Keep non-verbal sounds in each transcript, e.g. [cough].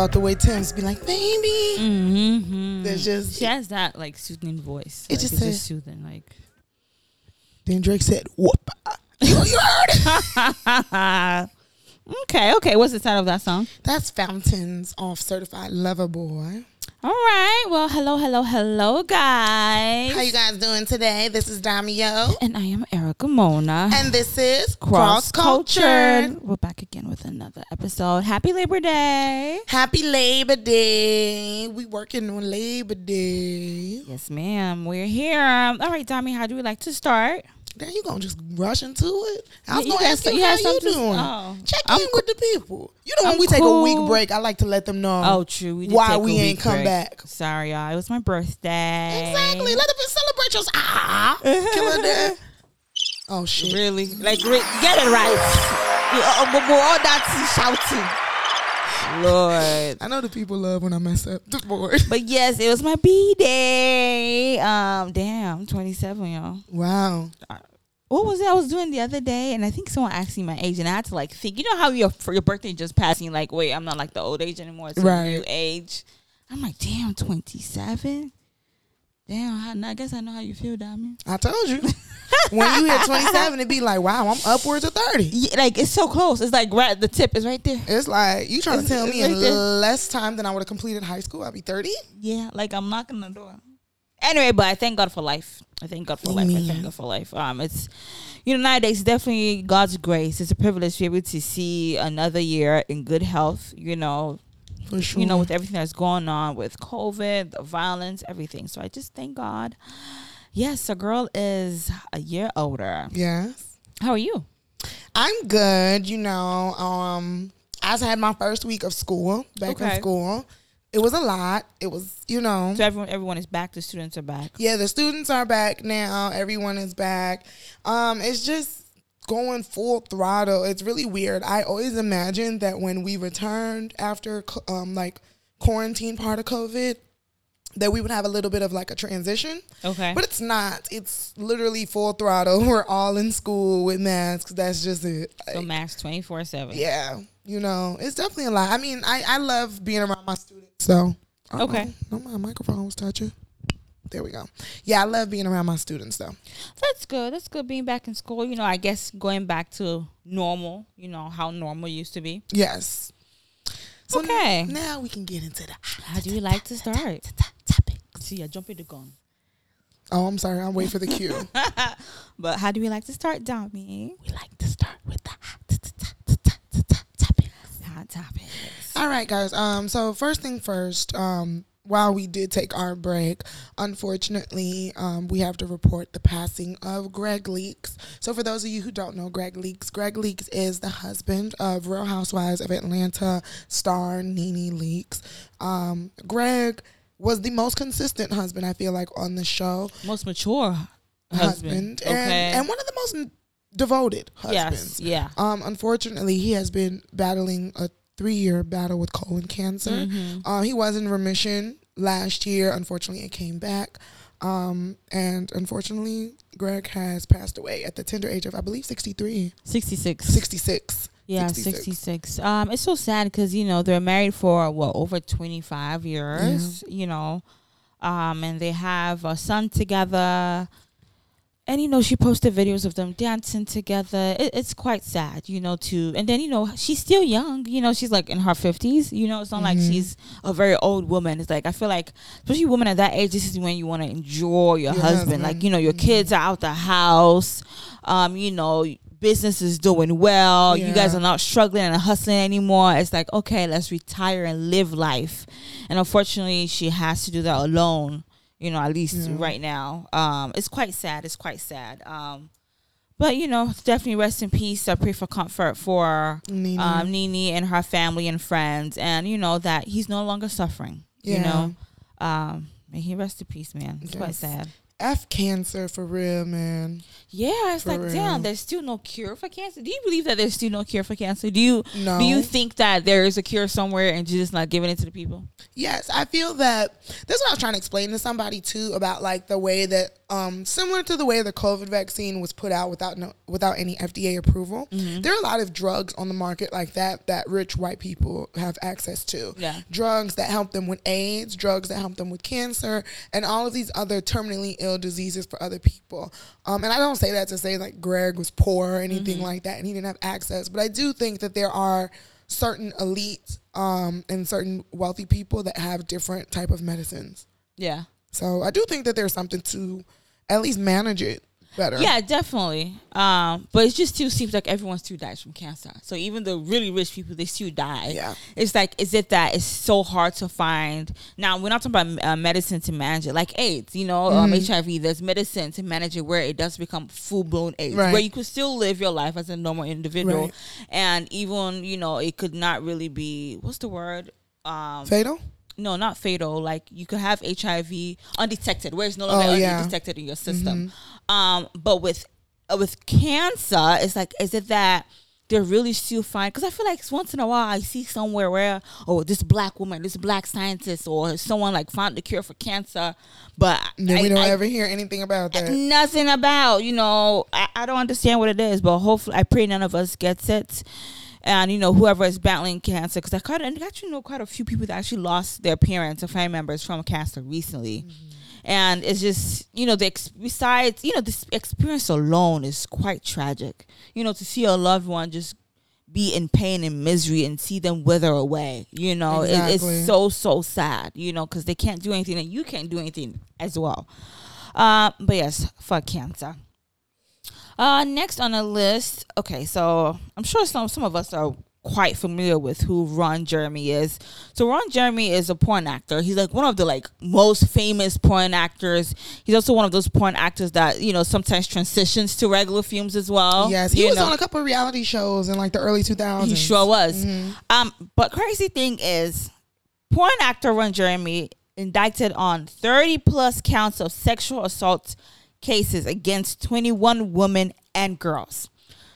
about the way Tems be like, baby. Mm-hmm. There's just She has that like soothing voice. It like, just it's says- just soothing. Like then Drake said, whoop. You, [laughs] you heard it. [laughs] okay. What's the title of that song? That's Fountains off Certified Lover Boy. All right. Well, hello, hello, hello, guys. How you guys doing today? This is Damio. and I am Erica Mona. And this is Cross Cross Culture. We're back again with another episode. Happy Labor Day. Happy Labor Day. We working on Labor Day. Yes, ma'am. We're here. All right, Dami, how do we like to start? Then you gonna just rush into it? I was you gonna ask you you how you something- doing. oh. Check I'm in with the people. You know when I'm we take a week break, I like to let them know. Oh, true. We Why we ain't come break. back. Sorry, y'all. It was my birthday. Exactly. Let them celebrate your ah. Killer day. [laughs] Oh shit. Really? Like, get it right. Uh, uh, all that shouting. Lord. I know the people love when I mess up the board. But yes, it was my B day. Um, damn, I'm 27, y'all. Wow. What was it I was doing the other day? And I think someone asked me my age, and I had to like think. You know how your for your birthday just passing? Like, wait, I'm not like the old age anymore. It's a Right. new age. I'm like, damn, 27. Damn, I, I guess I know how you feel, Diamond. I told you. when you hit 27, it'd be like, wow, I'm upwards of 30. [laughs] Yeah, like it's so close. It's like right. The tip is right there. It's like you trying to tell it's me in there. less time than I would have completed high school, I'd be 30? Yeah, like I'm knocking the door. Anyway, but I thank God for life. I thank God for life. I thank God for life. Um, it's you know nowadays it's definitely God's grace. It's a privilege to be able to see another year in good health. You know, For sure. you know with everything that's going on with COVID, the violence, everything. So I just thank God. Yes, a girl is a year older. Yes. How are you? I'm good. You know, um, I just had my first week of school, back Okay. in school. It was a lot. It was, you know. So everyone, everyone is back. The students are back. Yeah, the students are back now. Everyone is back. Um, it's just going full throttle. It's really weird. I always imagined that when we returned after um like quarantine part of COVID, that we would have a little bit of like a transition. Okay. But it's not. It's literally full throttle. [laughs] We're all in school with masks. That's just it. so Like, max twenty four seven. yeah, you know, it's definitely a lot. I mean, I I love being around my students. So uh-oh. Okay. no, my microphone was touching. There we go. Yeah, I love being around my students though. That's good. That's good being back in school. You know, I guess going back to normal, you know, how normal used to be. Yes. So Okay. Now we can get into the How do you like to start? topic. See, I jumping the gun. Oh, I'm sorry. I'll wait for the cue. [laughs] But how do we like to start, Dami? we like to start with the. Hot topics. All right, guys. Um, so first thing first, um, while we did take our break, unfortunately, um, we have to report the passing of Gregg Leakes. So for those of you who don't know Gregg Leakes, Gregg Leakes is the husband of Real Housewives of Atlanta star Nene Leakes. Um, Gregg was the most consistent husband I feel like on the show. Most mature husband, husband. and, okay. and one of the most devoted husbands. yes. Yeah. Um, unfortunately, he has been battling a three-year battle with colon cancer. Mhm. Uh, he was in remission last year. Unfortunately, it came back. Um, and unfortunately, Gregg has passed away at the tender age of, I believe, 63, 66. 66. Yeah, 66. 66. Um, it's so sad because, you know, they're married for, what, over 25 years, you know, um, and they have a son together. And you know she posted videos of them dancing together. It, it's quite sad you know to and then you know she's still young you know she's like in her 50s you know it's not like she's a very old woman. It's like i feel like especially women at that age this is when you want to enjoy your, Your husband. like you know your kids are out the house. Um you know business is doing well. You guys are not struggling and hustling anymore. It's like okay let's retire and live life. And unfortunately she has to do that alone you know at least Yeah. right now. Um it's quite sad it's quite sad. Um but you know definitely rest in peace. I pray for comfort for Nene. um nene and her family and friends. And you know that he's no longer suffering you know. Um may he rest in peace man. It's quite sad F cancer for real, man. yeah it's For like real. damn there's still no cure for cancer do you believe that there's still no cure for cancer do you No. do you think that there is a cure somewhere and you're just not giving it to the people Yes, I feel that that's what I was trying to explain to somebody too about like the way that um similar to the way the COVID vaccine was put out without no without any FDA approval. Mm-hmm. There are a lot of drugs on the market like that that rich white people have access to. Yeah. Drugs that help them with AIDS, drugs that help them with cancer, and all of these other terminally ill diseases for other people. Um, and I don't say that to say like Gregg was poor or anything Mm-hmm. like that and he didn't have access, but I do think that there are certain elites um, and certain wealthy people that have different type of medicines. yeah So I do think that there's something to at least manage it better. Yeah, definitely. Um, but it just still seems like everyone still dies from cancer. So even the really rich people, they still die. Yeah. It's like, is it that it's so hard to find? Now we're not talking about uh, medicine to manage it, like AIDS. You know, um, Mm-hmm. HIV. There's medicine to manage it where it does become full blown AIDS, Right. where you could still live your life as a normal individual, Right. and even you know it could not really be what's the word. Um, Fatal? No, not fatal. Like you could have HIV undetected, where it's no longer Oh, yeah. undetected in your system. Um, but with uh, with cancer, it's like, is it that they're really still fine? Because I feel like once in a while I see somewhere where oh, this black woman, this black scientist, or someone like found the cure for cancer, but Then I- we don't I- ever hear anything about that. nothing about you know I, I don't understand what it is but hopefully i pray none of us gets it and you know whoever is battling cancer because i quite actually know quite a few people that actually lost their parents or family members from cancer recently. And it's just you know the ex- besides you know this experience alone is quite tragic. You know to see a loved one just be in pain and misery and see them wither away you know it, it's so so sad you know because they can't do anything and you can't do anything as well. Uh, but yes, fuck cancer. Uh, next on the list, okay, so I'm sure some some of us are quite familiar with who Ron Jeremy is. So Ron Jeremy is a porn actor. He's like one of the like most famous porn actors. He's also one of those porn actors that you know sometimes transitions to regular films as well. yes, he you was know. on a couple of reality shows in like the early 2000s. He sure was. Mm-hmm. Um, but crazy thing is, porn actor Ron Jeremy indicted on 30 plus counts of sexual assault cases against 21 women and girls.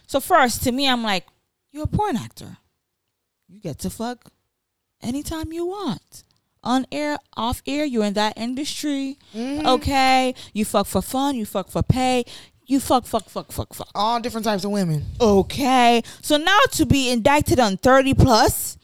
So first, to me, I'm like, you're a porn actor. You get to fuck anytime you want. On air, off air, you're in that industry. Mm-hmm. Okay. You fuck for fun, you fuck for pay. You fuck, fuck, fuck, fuck, fuck. All different types of women. Okay. So now to be indicted on 30 plus,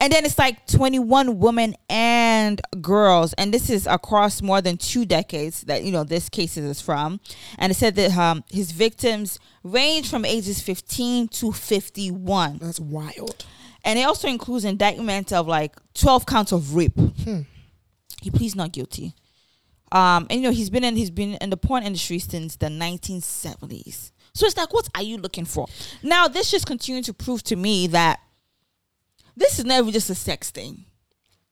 and then it's like 21 women and girls. And this is across more than two decades that, you know, this case is from. And it said that um, his victims range from ages 15 to 51. That's wild. And it also includes indictment of like 12 counts of rape. He pleads not guilty. Um, and you know, he's been in he's been in the porn industry since the 1970s. So it's like, what are you looking for? Now, this just continues to prove to me that this is never just a sex thing.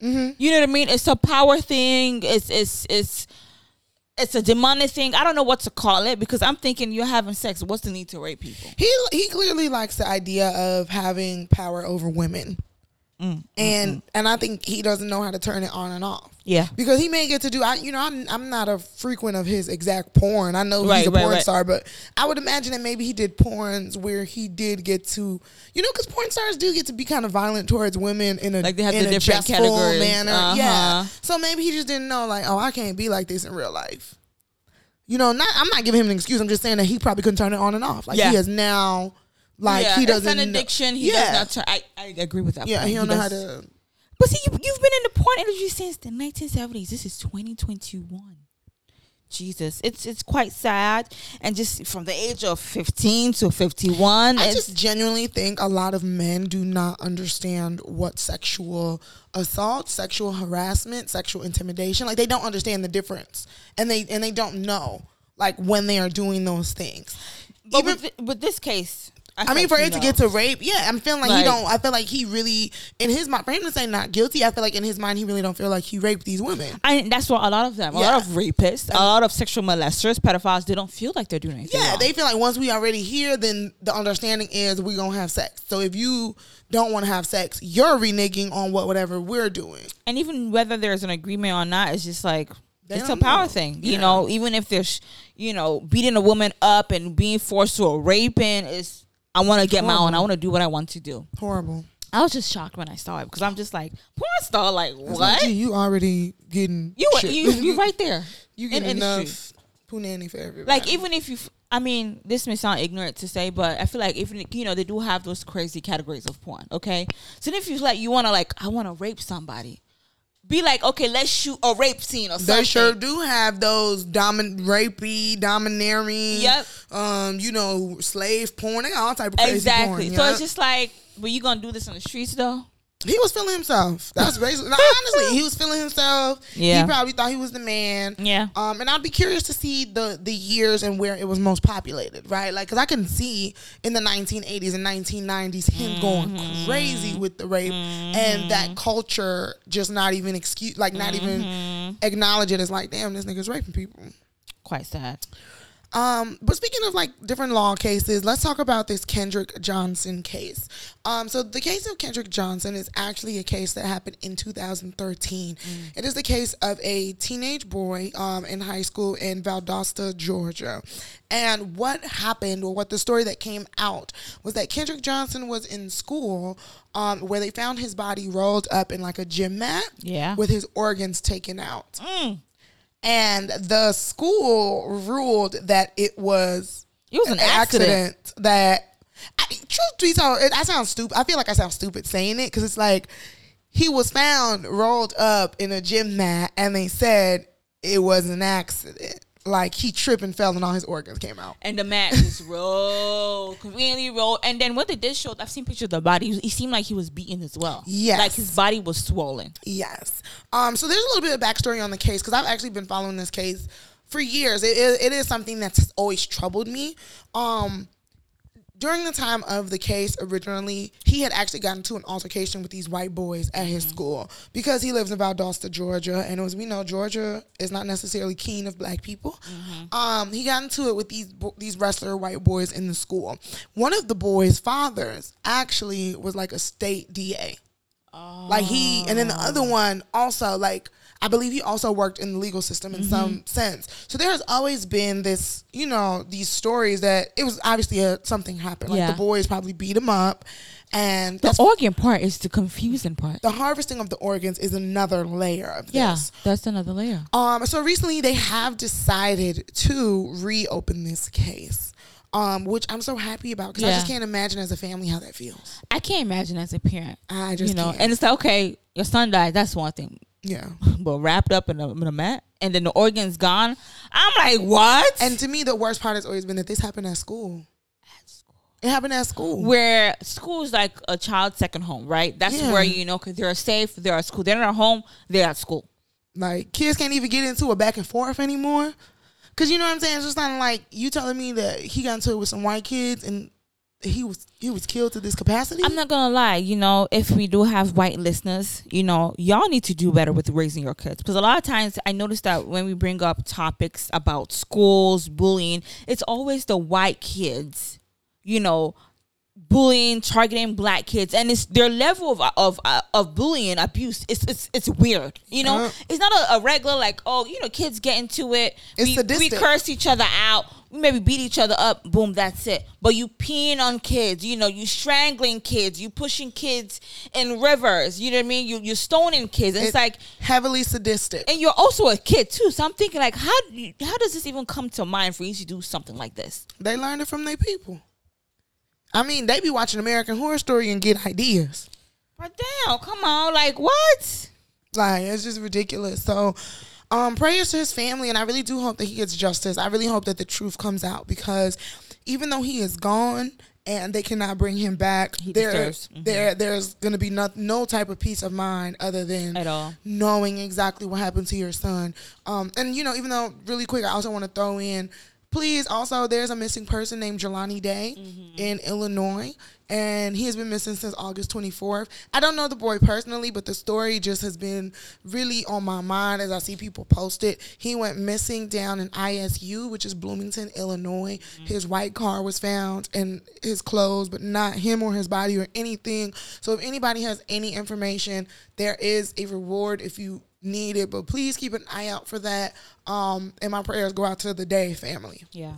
Mm-hmm. You know what I mean? It's a power thing. It's it's it's it's a demonic thing. I don't know what to call it because I'm thinking you're having sex. What's the need to rape people? He he clearly likes the idea of having power over women. Mm, mm and mm. and I think he doesn't know how to turn it on and off. Yeah. Because he may get to do I you know I'm I'm not a frequent of his exact porn. I know Right, he's a right, porn right. star, but I would imagine that maybe he did porns where he did get to you know cuz porn stars do get to be kind of violent towards women in a Like they have in the a different categories. manner. Uh-huh. Yeah. So maybe he just didn't know like oh I can't be like this in real life. You know, not I'm not giving him an excuse. I'm just saying that he probably couldn't turn it on and off. Like Yeah. he has now like yeah, he doesn't It's an addiction. He yeah. does not. Try, I I agree with that. Yeah, point. he don't know how to But see, you, you've been in the porn industry since the 1970s. This is 2021. Jesus, it's it's quite sad, and just from the age of fifteen to fifty one, I just genuinely think a lot of men do not understand what sexual assault, sexual harassment, sexual intimidation, like they don't understand the difference. And they and they don't know like when they are doing those things. but Even with, with this case, I feel mean, for it to get to rape, yeah, I'm feeling like, he don't. I feel like he really, in his mind, for him to say not guilty, I feel like in his mind he really don't feel like he raped these women. I that's what a lot of them, a Yeah. lot of rapists, a um, lot of sexual molesters, pedophiles, they don't feel like they're doing anything. Yeah, wrong. they feel like once we already here, then the understanding is we gonna have sex. So if you don't want to have sex, you're reneging on what whatever we're doing. and even whether there's an agreement or not, it's just like They it's a power know. thing. You Yeah. know, even if there's you know beating a woman up and being forced to a raping is. I want to get my own. I want to do what I want to do. Horrible. I was just shocked when I saw it because I'm just like porn star. Like It's like, what? gee, you already getting You shit. you you right there. [laughs] you in getting industry. enough punani for everybody. Like even if you, I mean, this may sound ignorant to say, but I feel like even you know they do have those crazy categories of porn. Okay, so if you like you want to like I want to rape somebody, be like okay, let's shoot a rape scene or something. They sure do have those domin rapey, domineering, Yep. um, you know, slave porn. They got all type of crazy Exactly. porn. so yeah. it's just like, but you gonna do this on the streets though? He was feeling himself. That's [laughs] basically no, honestly, he was feeling himself. Yeah. He probably thought he was the man. Yeah. Um, and I'd be curious to see the the years and where it was most populated, right? Like, cause I can see in the 1980s and 1990s him going Mm-hmm. crazy with the rape, and that culture just not even excuse, like not Mm-hmm. even acknowledge it as like, damn, this nigga's raping people. Quite sad. Um, but speaking of like different law cases, let's talk about this Kendrick Johnson case. Um, so the case of Kendrick Johnson is actually a case that happened in 2013. It is the case of a teenage boy um, in high school in Valdosta, Georgia. And what happened, or what the story that came out, was that Kendrick Johnson was in school um, where they found his body rolled up in like a gym mat Yeah. with his organs taken out and the school ruled that it was It was an accident. that I, truth be told it, i sound stupid i feel like i sound stupid saying it because it's like he was found rolled up in a gym mat and they said it was an accident like he tripped and fell and all his organs came out And the mat just [laughs] rolled, conveniently rolled. And then what they did show, I've seen pictures of the body. He, he seemed like he was beaten as well. Yes. Like his body was swollen. Yes. Um. So there's a little bit of backstory on the case because I've actually been following this case for years. It, it, it is something that's always troubled me. Um. During the time of the case, originally, he had actually gotten into an altercation with these white boys at his school because he lives in Valdosta, Georgia, and as we know, Georgia is not necessarily keen of black people. Um, he got into it with these these wrestler white boys in the school. One of the boys' fathers actually was like a state DA. Like he, and then the other one also like I believe he also worked in the legal system in some sense. So there has always been this, you know, these stories that it was obviously a, something happened. Like the boys probably beat him up, and The organ part is the confusing part. the harvesting of the organs is another layer of this. Yeah, that's another layer. Um, so recently they have decided to reopen this case, um, which I'm so happy about because I just can't imagine as a family how that feels. I can't imagine as a parent. I just you know, can't. and it's like okay, your son died. That's one thing, yeah. [laughs] but wrapped up in a, in a mat, and then the organ's gone. I'm like, what? And to me, the worst part has always been that this happened at school. It happened at school. where school is like a child's second home, right? That's Yeah. where you know because they're safe, they're at school. They're not at home, they're at school. Like kids can't even get into a back and forth anymore. Cause you know what I'm saying? It's just not like you telling me that he got into it with some white kids and he was he was killed to this capacity. I'm not gonna lie, you know, if we do have white listeners, you know, y'all need to do better with raising your kids because a lot of times I notice that when we bring up topics about schools, bullying, it's always the white kids, you know, bullying, targeting black kids, and it's their level of of uh, of bullying, abuse. It's it's it's weird, you know. Yeah. It's not a, a regular like oh, you know, kids get into it. It's we, we curse each other out. We maybe beat each other up. Boom, that's it. But you peeing on kids, you know, you strangling kids, you pushing kids in rivers. You know what I mean? You you stoning kids. And it's like, heavily sadistic. and you're also a kid too. So I'm thinking like, how how does this even come to mind for you to do something like this? they learned it from their people. I mean, they be watching American Horror Story and get ideas. But damn, come on, like what? Like it's just ridiculous. So, um, prayers to his family, and I really do hope that he gets justice. I really hope that the truth comes out because even though he is gone and they cannot bring him back, He there, mhm. there, there's going to be no, no type of peace of mind other than At all. knowing exactly what happened to your son. Um, and you know, even though really quick, I also want to throw in, please, also there's a missing person named Jelani Day Mm-hmm. in Illinois, and he has been missing since August 24th. I don't know the boy personally, but the story just has been really on my mind as I see people post it. He went missing down in ISU, which is Bloomington, Illinois. His white car was found and his clothes, but not him or his body or anything. So if anybody has any information, there is a reward if you need it, but please keep an eye out for that. Um, and my prayers go out to the Day family. Yeah.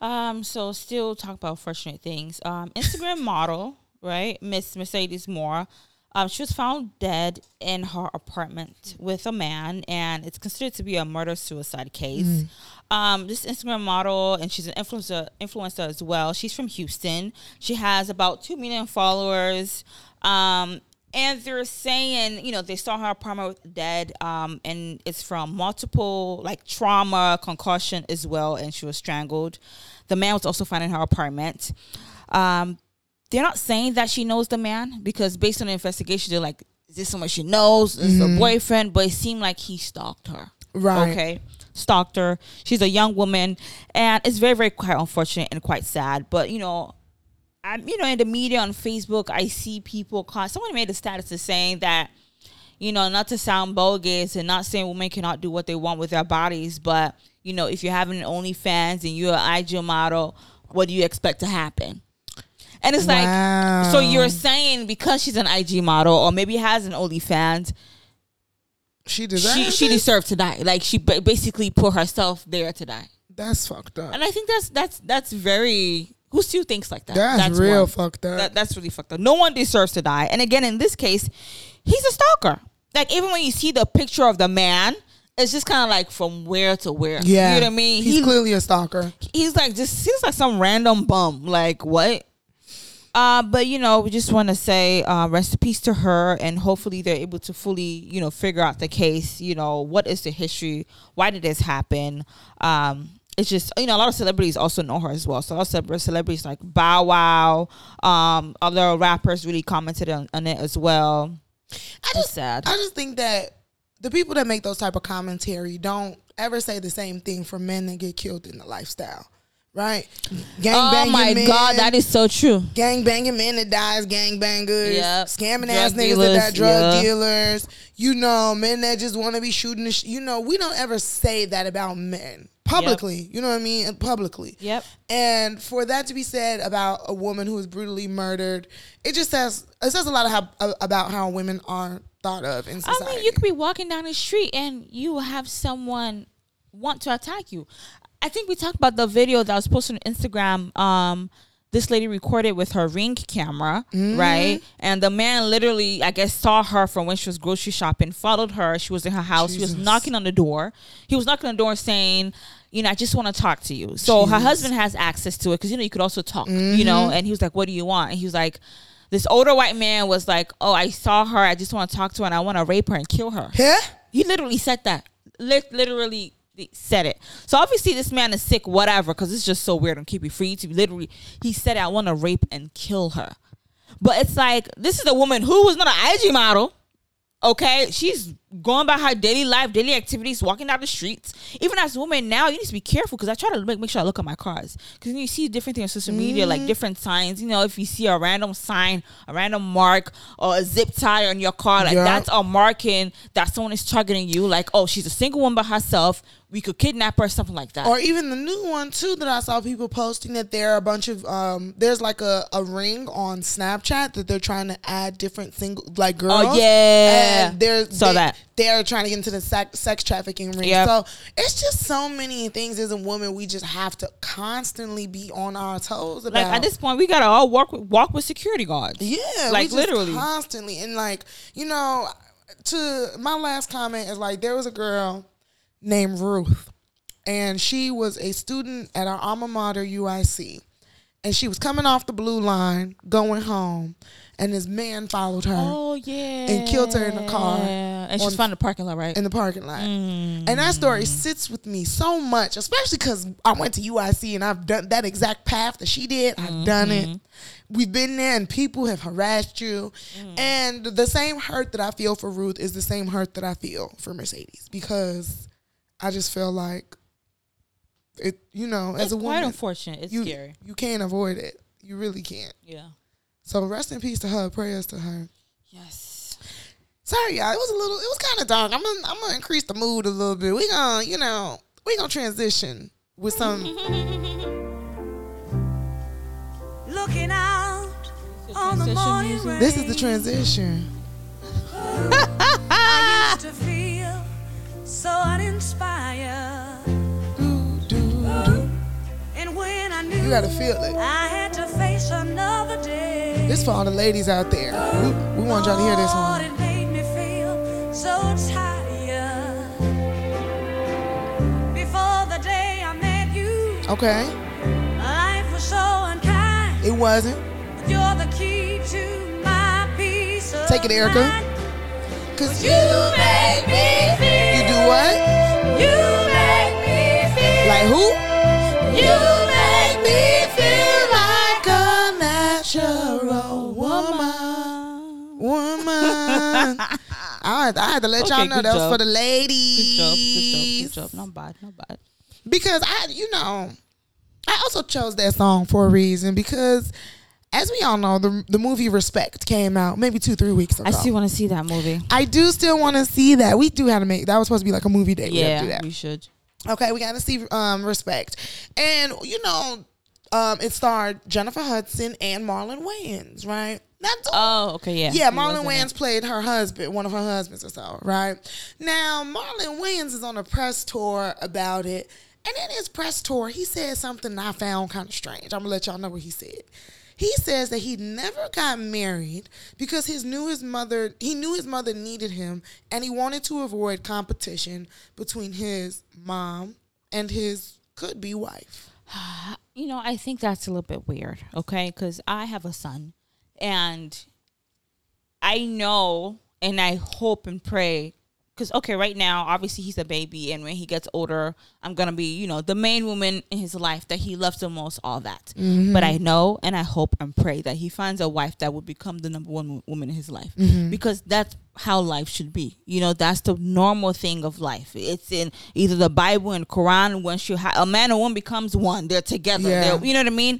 Um. So still talk about fortunate things. Um. Instagram [laughs] model, right? Miss Mercedes Morr. Um. She was found dead in her apartment with a man, and it's considered to be a murder suicide case. Um. This Instagram model, and she's an influencer influencer as well. She's from Houston. She has about two million followers. Um. And they're saying, you know, they saw her apartment dead, um, and it's from multiple like trauma, concussion as well, and she was strangled. The man was also found in her apartment. Um, they're not saying that she knows the man because based on the investigation, they're like, is this someone she knows? Is her boyfriend? But it seemed like he stalked her. Right. Okay. Stalked her. She's a young woman, and it's very, very quite unfortunate and quite sad. But you know, I'm, you know, in the media on Facebook, I see people. Call, someone made a status of saying that, you know, not to sound bogus and not saying women cannot do what they want with their bodies, but you know, if you're having an OnlyFans and you're an IG model, what do you expect to happen? And it's like, so you're saying because she's an IG model or maybe has an OnlyFans, She deserves she she deserved to die. Like she basically put herself there to die. That's fucked up. And I think that's that's that's very who still thinks like that? That's, real one. fucked up. That, that's really fucked up. No one deserves to die. And again, in this case, he's a stalker. Like even when you see the picture of the man, it's just kind of like from where to where. yeah. you know what I mean. He's He- clearly a stalker. he's like just he's like some random bum. Like what? Uh, but you know, we just want to say uh, rest in peace to her, and hopefully they're able to fully, you know, figure out the case. You know, what is the history? Why did this happen? Um, it's just you know a lot of celebrities also know her as well. So a lot of celebrities like Bow Wow, um, other rappers really commented on, on it as well. I just, sad. I just think that the people that make those type of commentary don't ever say the same thing for men that get killed in the lifestyle, right? Gang oh my men, god, that is so true. gang banging men that dies, gang bangers, Yep. scamming Drug ass niggas dealers, that die, drug yeah. dealers. You know, men that just want to be shooting. The sh- you know, we don't ever say that about men publicly. You know what I mean? Publicly. Yep. And for that to be said about a woman who was brutally murdered, it just says it says a lot of how, about how women are thought of in society. I mean, you could be walking down the street and you will have someone want to attack you. I think we talked about the video that was posted on Instagram. Um, this lady recorded with her ring camera, Mm-hmm. right? And the man literally, I guess, saw her from when she was grocery shopping, followed her. She was in her house. He was knocking on the door. He was knocking on the door saying, you know, I just want to talk to you. So her husband has access to it because, you know, you could also talk, you Mm-hmm. know? And he was like, what do you want? And he was like, this older white man was like, oh, I saw her. I just want to talk to her and I want to rape her and kill her. yeah. He literally said that. Lit- literally said it. So obviously this man is sick, whatever, because it's just so weird and keep you free to literally. He said, "I want to rape and kill her," but it's like this is a woman who was not an IG model. Okay, she's going by her daily life, daily activities, walking down the streets. Even as a woman now, you need to be careful because I try to make, make sure I look at my cars because you see different things on social media, Mm-hmm. like different signs. You know, if you see a random sign, a random mark, or a zip tie on your car, like Yeah. that's a marking that someone is targeting you. Like, oh, she's a single woman by herself. We could kidnap her, or something like that. Or even the new one too that I saw people posting that there are a bunch of um there's like a, a ring on Snapchat that they're trying to add different single like girls. Oh, yeah. And they're Saw they, that. they're trying to get into the sex, sex trafficking ring. Yep. So it's just so many things as a woman we just have to constantly be on our toes about. like at this point, we gotta all walk with, walk with security guards. Yeah, like literally. constantly, and like you know, to my last comment is like there was a girl named Ruth, and she was a student at our alma mater UIC, and she was coming off the blue line, going home, and this man followed her Oh yeah. And killed her in the car And she's found the parking lot, right? in the parking lot. Mm. And that story sits with me so much, especially because I went to UIC and I've done that exact path that she did. I've done Mm-hmm. it. We've been there and people have harassed you. Mm. And the same hurt that I feel for Ruth is the same hurt that I feel for Mercedes because I just feel like it, you know, it's as a woman, quite unfortunate. It's you, scary. you can't avoid it. You really can't. Yeah. So rest in peace to her. Prayers to her. Yes. Sorry, y'all. It was a little. It was kind of dark. I'm gonna. I'm gonna increase the mood a little bit. We gonna, you know, we gonna transition with some. [laughs] Looking out on the transition morning rain. This is the transition. [laughs] You gotta feel it. I had to face another day. This for all the ladies out there. We, we want y'all to hear this one. Oh, it made me feel so tired. Before the day I met you, Okay, life was so unkind. it wasn't. But you're the key to my peace. of Take it, Erica. mind. Cause You make me feel. you do what? You make me feel. Like who? I had, I had to let y'all know good that was for the Good ladies. job. Good job. Good job. Not bad. Not bad. because I, you know, I also chose that song for a reason because, as we all know, the the movie Respect came out maybe two three weeks ago. I still want to see that movie. I do still want to see that. We do have to make that was supposed to be like a movie day. We have to do Yeah, that. we should. Okay, we got to see um, Respect, and you know, um, it starred Jennifer Hudson and Marlon Wayans, right? That's Oh, okay, yeah. yeah, Marlon Wayans played her husband, one of her husbands or so, right? Now, Marlon Wayans is on a press tour about it. And in his press tour, he said something I found kind of strange. I'm going to let y'all know what he said. He says that he never got married because his knew his mother he knew his mother needed him and he wanted to avoid competition between his mom and his could be wife. [sighs] you know, I think that's a little bit weird, okay? Because I have a son, and I know and I hope and pray. Because, okay, right now, obviously he's a baby, and when he gets older, I'm to be, you know, the main woman in his life that he loves the most, all that. Mm-hmm. But I know and I hope and pray that he finds a wife that will become the number one wo- woman in his life. Mm-hmm. Because that's how life should be. You know, that's the normal thing of life. It's in either the Bible and Quran. Once you have a man and woman becomes one, they're together. Yeah. They're- you know what I mean?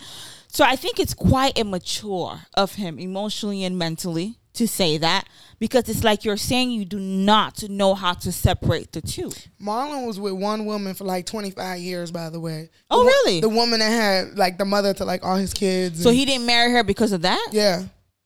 So I think it's quite immature of him emotionally and mentally to say that because it's like you're saying you do not know how to separate the two. Marlon was with one woman for like 25 years, by the way. Oh, The really? The woman that had like the mother to like all his kids. So he didn't marry her because of that? yeah.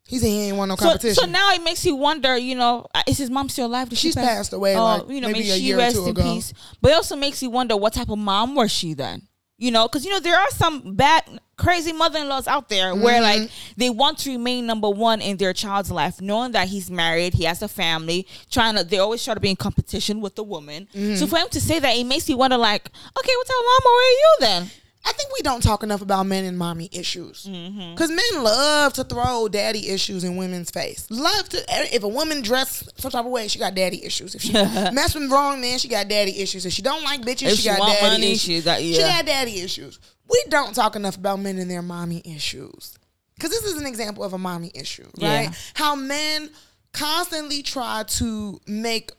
He said he ain't want no competition. so now it makes you wonder, you know, uh, is his mom still alive? Did she She's pass- passed away, Oh, like, you know, maybe may a she year or two in ago. peace. But it also makes you wonder what type of mom was she then? You know, because you know there are some bad, crazy mother-in-laws out there where Mm-hmm. like they want to remain number one in their child's life, knowing that he's married, he has a family, trying to. They always try to be in competition with the woman. Mm-hmm. So for him to say that, it makes you wonder, like, okay, what type of mama were you then? I think we don't talk enough about men and mommy issues. Mm-hmm. Because men love to throw daddy issues in women's face. Love to, if a woman dress some type of way, she got daddy issues. If she [laughs] mess with wrong man, she got daddy issues. If she don't like bitches, she, she got daddy money, issues. she got- She got daddy issues. We don't talk enough about men and their mommy issues. Because this is an example of a mommy issue, right? Yeah. How men constantly try to make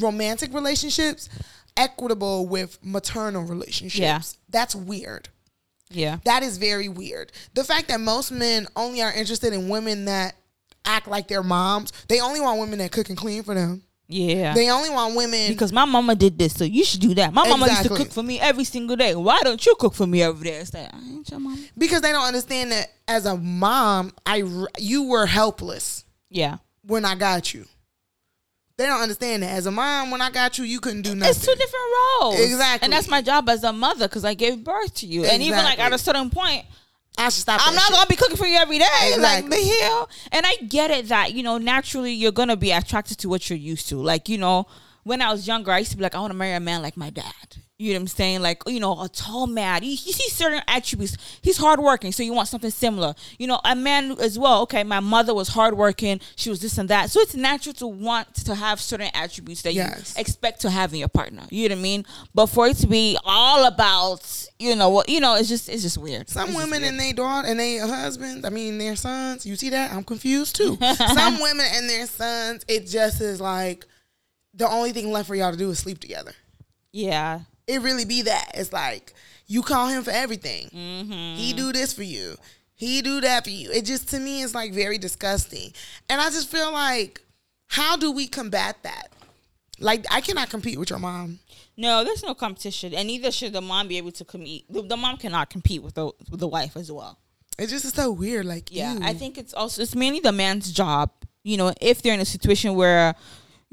romantic relationships equitable with maternal relationships. Yeah. That's weird. Yeah, That is very weird. The fact that most men only are interested in women that act like their moms. They only want women that cook and clean for them. Yeah. They only want women because my mama did this, so you should do that. My mama used to cook for me every single day. Why don't you cook for me every day? It's like, I ain't your mama. because they don't understand that as a mom, I you were helpless Yeah. when I got you. They don't understand that as a mom, when I got you, you couldn't do nothing. It's two different roles. Exactly. And that's my job as a mother because I gave birth to you. And even like at a certain point, I should stop. I'm not shit. gonna be cooking for you every day. Like the hell. And I get it that, you know, naturally you're gonna be attracted to what you're used to. Like, you know, when I was younger, I used to be like, I want to marry a man like my dad. You know what I'm saying? Like, you know, a tall man. You, you see certain attributes. He's hardworking, so you want something similar. You know, a man as well. Okay, my mother was hardworking. She was this and that. So it's natural to want to have certain attributes that Yes. you expect to have in your partner. You know what I mean? But for it to be all about, you know, what you know, it's just it's just weird. Some It's women weird. and their daughter and their husbands, I mean their sons. You see that? I'm confused too. [laughs] Some women and their sons, it just is like the only thing left for y'all to do is sleep together. yeah. It really be that. It's like you call him for everything. Mm-hmm. He do this for you. He do that for you. It just to me is like very disgusting. And I just feel like how do we combat that? Like I cannot compete with your mom. No, there's no competition, and neither should the mom be able to compete. The, the mom cannot compete with the with the wife as well. It just is so weird. Like Yeah, ew. I think it's also it's mainly the man's job. You know, if they're in a situation where,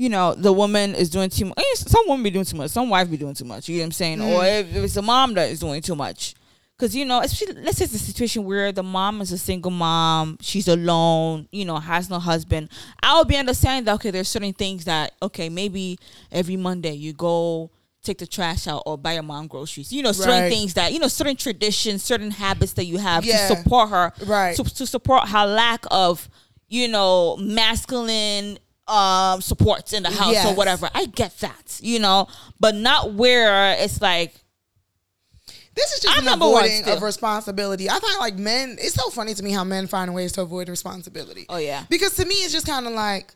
you know, the woman is doing too much. Eh, some women be doing too much. Some wife be doing too much. You know what I'm saying? Or mm. if, if it's the mom that is doing too much. Because you know, especially let's say it's a situation where the mom is a single mom, she's alone, you know, has no husband. I would be understanding that okay, there's certain things that okay, maybe every Monday you go take the trash out or buy your mom groceries. You know, certain Right. things that you know, certain traditions, certain habits that you have Yeah. to support her, Right. To, to support her lack of, you know, masculine um supports in the house or whatever. I get that, you know, but not where it's like This is just I'm an avoiding of responsibility. I find like men, it's so funny to me how men find ways to avoid responsibility. Oh, yeah. Because to me, it's just kind of like,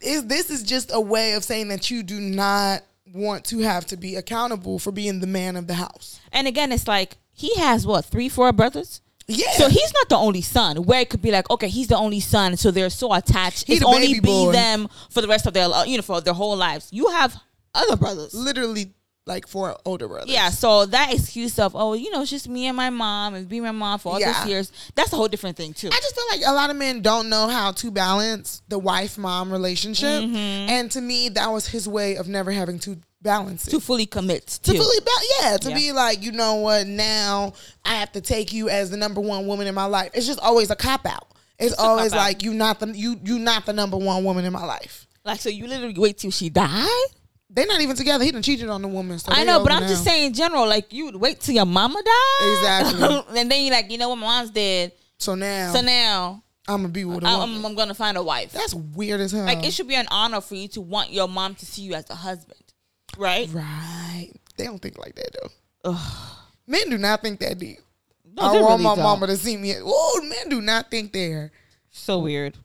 is this is just a way of saying that you do not want to have to be accountable for being the man of the house. And again, it's like he has what three, four brothers. Yeah. So he's not the only son. Where it could be like, okay, he's the only son, so they're so attached. He it's only be boy. them for the rest of their, you know, for their whole lives. You have other brothers. literally like four older brothers. Yeah, so that excuse of oh, you know, it's just me and my mom and be my mom for all Yeah. those years. That's a whole different thing too. I just feel like a lot of men don't know how to balance the wife mom relationship. Mm-hmm. And to me, that was his way of never having to balance it. to fully commit to to. fully ba- yeah to Yeah. be like you know what now i have to take you as the number one woman in my life it's just always a cop out it's, a always like you not the you you not the number one woman in my life like so, you literally wait till she died. they're not even together he done cheated on the woman so I know, but I'm just saying in general. Like you would wait till your mama died, Exactly. [laughs] and then you're like, you know what, my mom's dead, so now so now i'm gonna be with a I'm, I'm gonna find a wife. that's weird as hell like it should be an honor for you to want your mom to see you as a husband, right? right they don't think like that though men do not think that deep No, i want really my don't. mama to see me oh men do not think there So weird.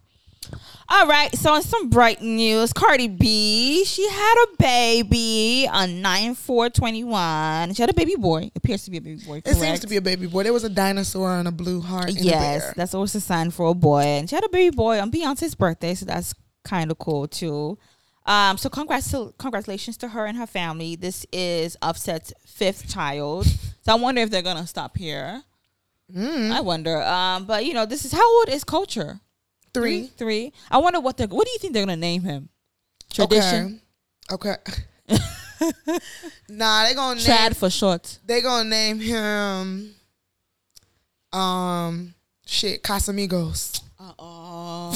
All right, so in some bright news, Cardi B, she had a baby on 9 4 21. She had a baby boy. It appears to be a baby boy. it seems to be a baby boy there was a dinosaur and a blue heart Yes, that's always a sign for a boy. And she had a baby boy on Beyonce's birthday, so that's kind of cool too. Um, so congrats congratulations to her and her family. This is Offset's fifth child. So I wonder if they're gonna stop here. Mm. I wonder. Um, but you know, this is how old is Kulture? three Three. I wonder what they are what do you think they're gonna name him? Tradition. Okay. Okay. [laughs] nah, they gonna name Chad for short. they gonna name him um shit Casamigos. Uh oh.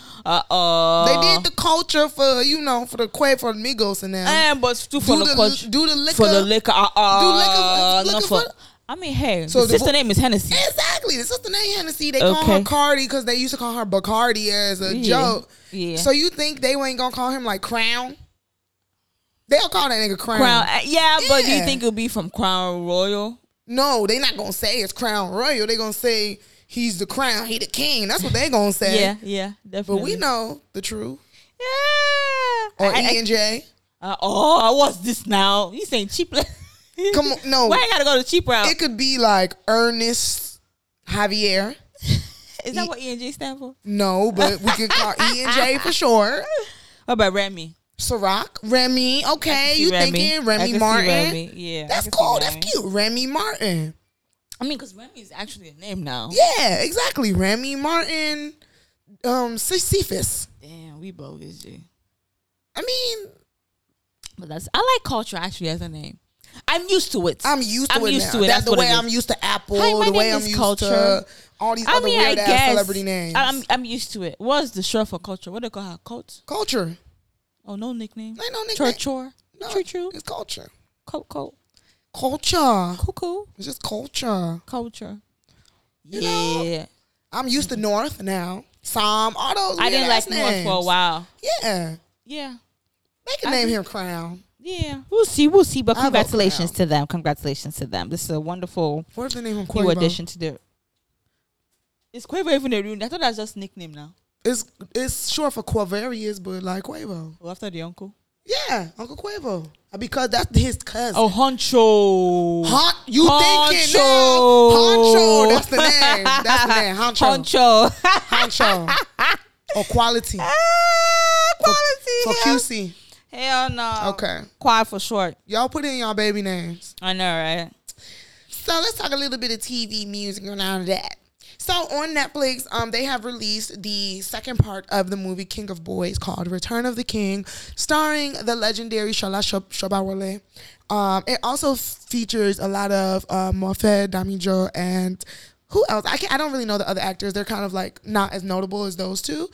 [laughs] uh oh. They did the culture for you know for the Quay for the Migos and them. and but still for do the, the culture. do the liquor for the liquor. Uh, uh, Do liquor- liquor for, for- I mean, hey, So the the sister vo- name is Hennessy. Exactly. The sister named Hennessy. They call her Cardi because they used to call her Bacardi as a Yeah. joke. Yeah. So you think they ain't gonna call him like Crown? They'll call that nigga Crown. Crown, uh, yeah, but do you think it'll be from Crown Royal? No, they not gonna say it's Crown Royal. They gonna say he's the crown, he the king. That's what they gonna say. Yeah, yeah, definitely. But we know the truth. Yeah. Or I- I- E and J. uh, oh, what's this now? You saying cheap? Come on, no. [laughs] Why I gotta go the cheap route? It could be like Ernest Javier. [laughs] Is that what E and J stand for? No, but we could call [laughs] E and J for sure. What about Remy? Ciroc, Remy. Okay, you Remy. thinking Remy can Martin? Remy. Yeah, That's can cool. That's cute. Remy Martin. I mean, because Remy is actually a name now. Yeah, exactly. Remy Martin. Um, Cephus. Damn, we bogus, G. I mean, But that's I like culture actually as a name. I'm used to it. I'm used to I'm it used now. to it. That's, That's the way. I'm used to Apple. Hi, my the way I'm used Culture. to all these I other mean, I weird ass guess celebrity names. I'm I'm used to it. What's the short for culture? What do they call her? Cult? Culture. Oh, no nickname. Ain't no nickname. Church chore. No, True, true. It's culture. Cool, cool, Culture. cool, cool. It's just culture. Culture. You know, yeah. I'm used to North now. Psalm, all those. I didn't like ass North for a while. Yeah. Yeah. They can I name do- him Crown. Yeah. We'll see. We'll see. But I congratulations to them. Congratulations to them. This is a wonderful What's the they name him new addition to the. Is Quavo even a real? I thought that's just nickname now. It's it's short for Quavarius, but like Quavo. Oh, after the uncle. Yeah, Uncle Quavo. Uh, Because that's his cousin. Oh, Honcho. Hon- you thinking now? Honcho. Honcho. That's the name. That's the name. Honcho. Honcho. Honcho. [laughs] or quality. ah, quality. for hell. QC. Hell no. Okay. Quad for short. Y'all put in y'all baby names. I know, right? So let's talk a little bit of TV music and all of that. So on Netflix, um, they have released the second part of the movie King of Boys called Return of the King, starring the legendary Shola Shob- Shobawale. Um, it also features a lot of uh, Mofe Damijo and who else? I can't, I don't really know the other actors. They're kind of like not as notable as those two.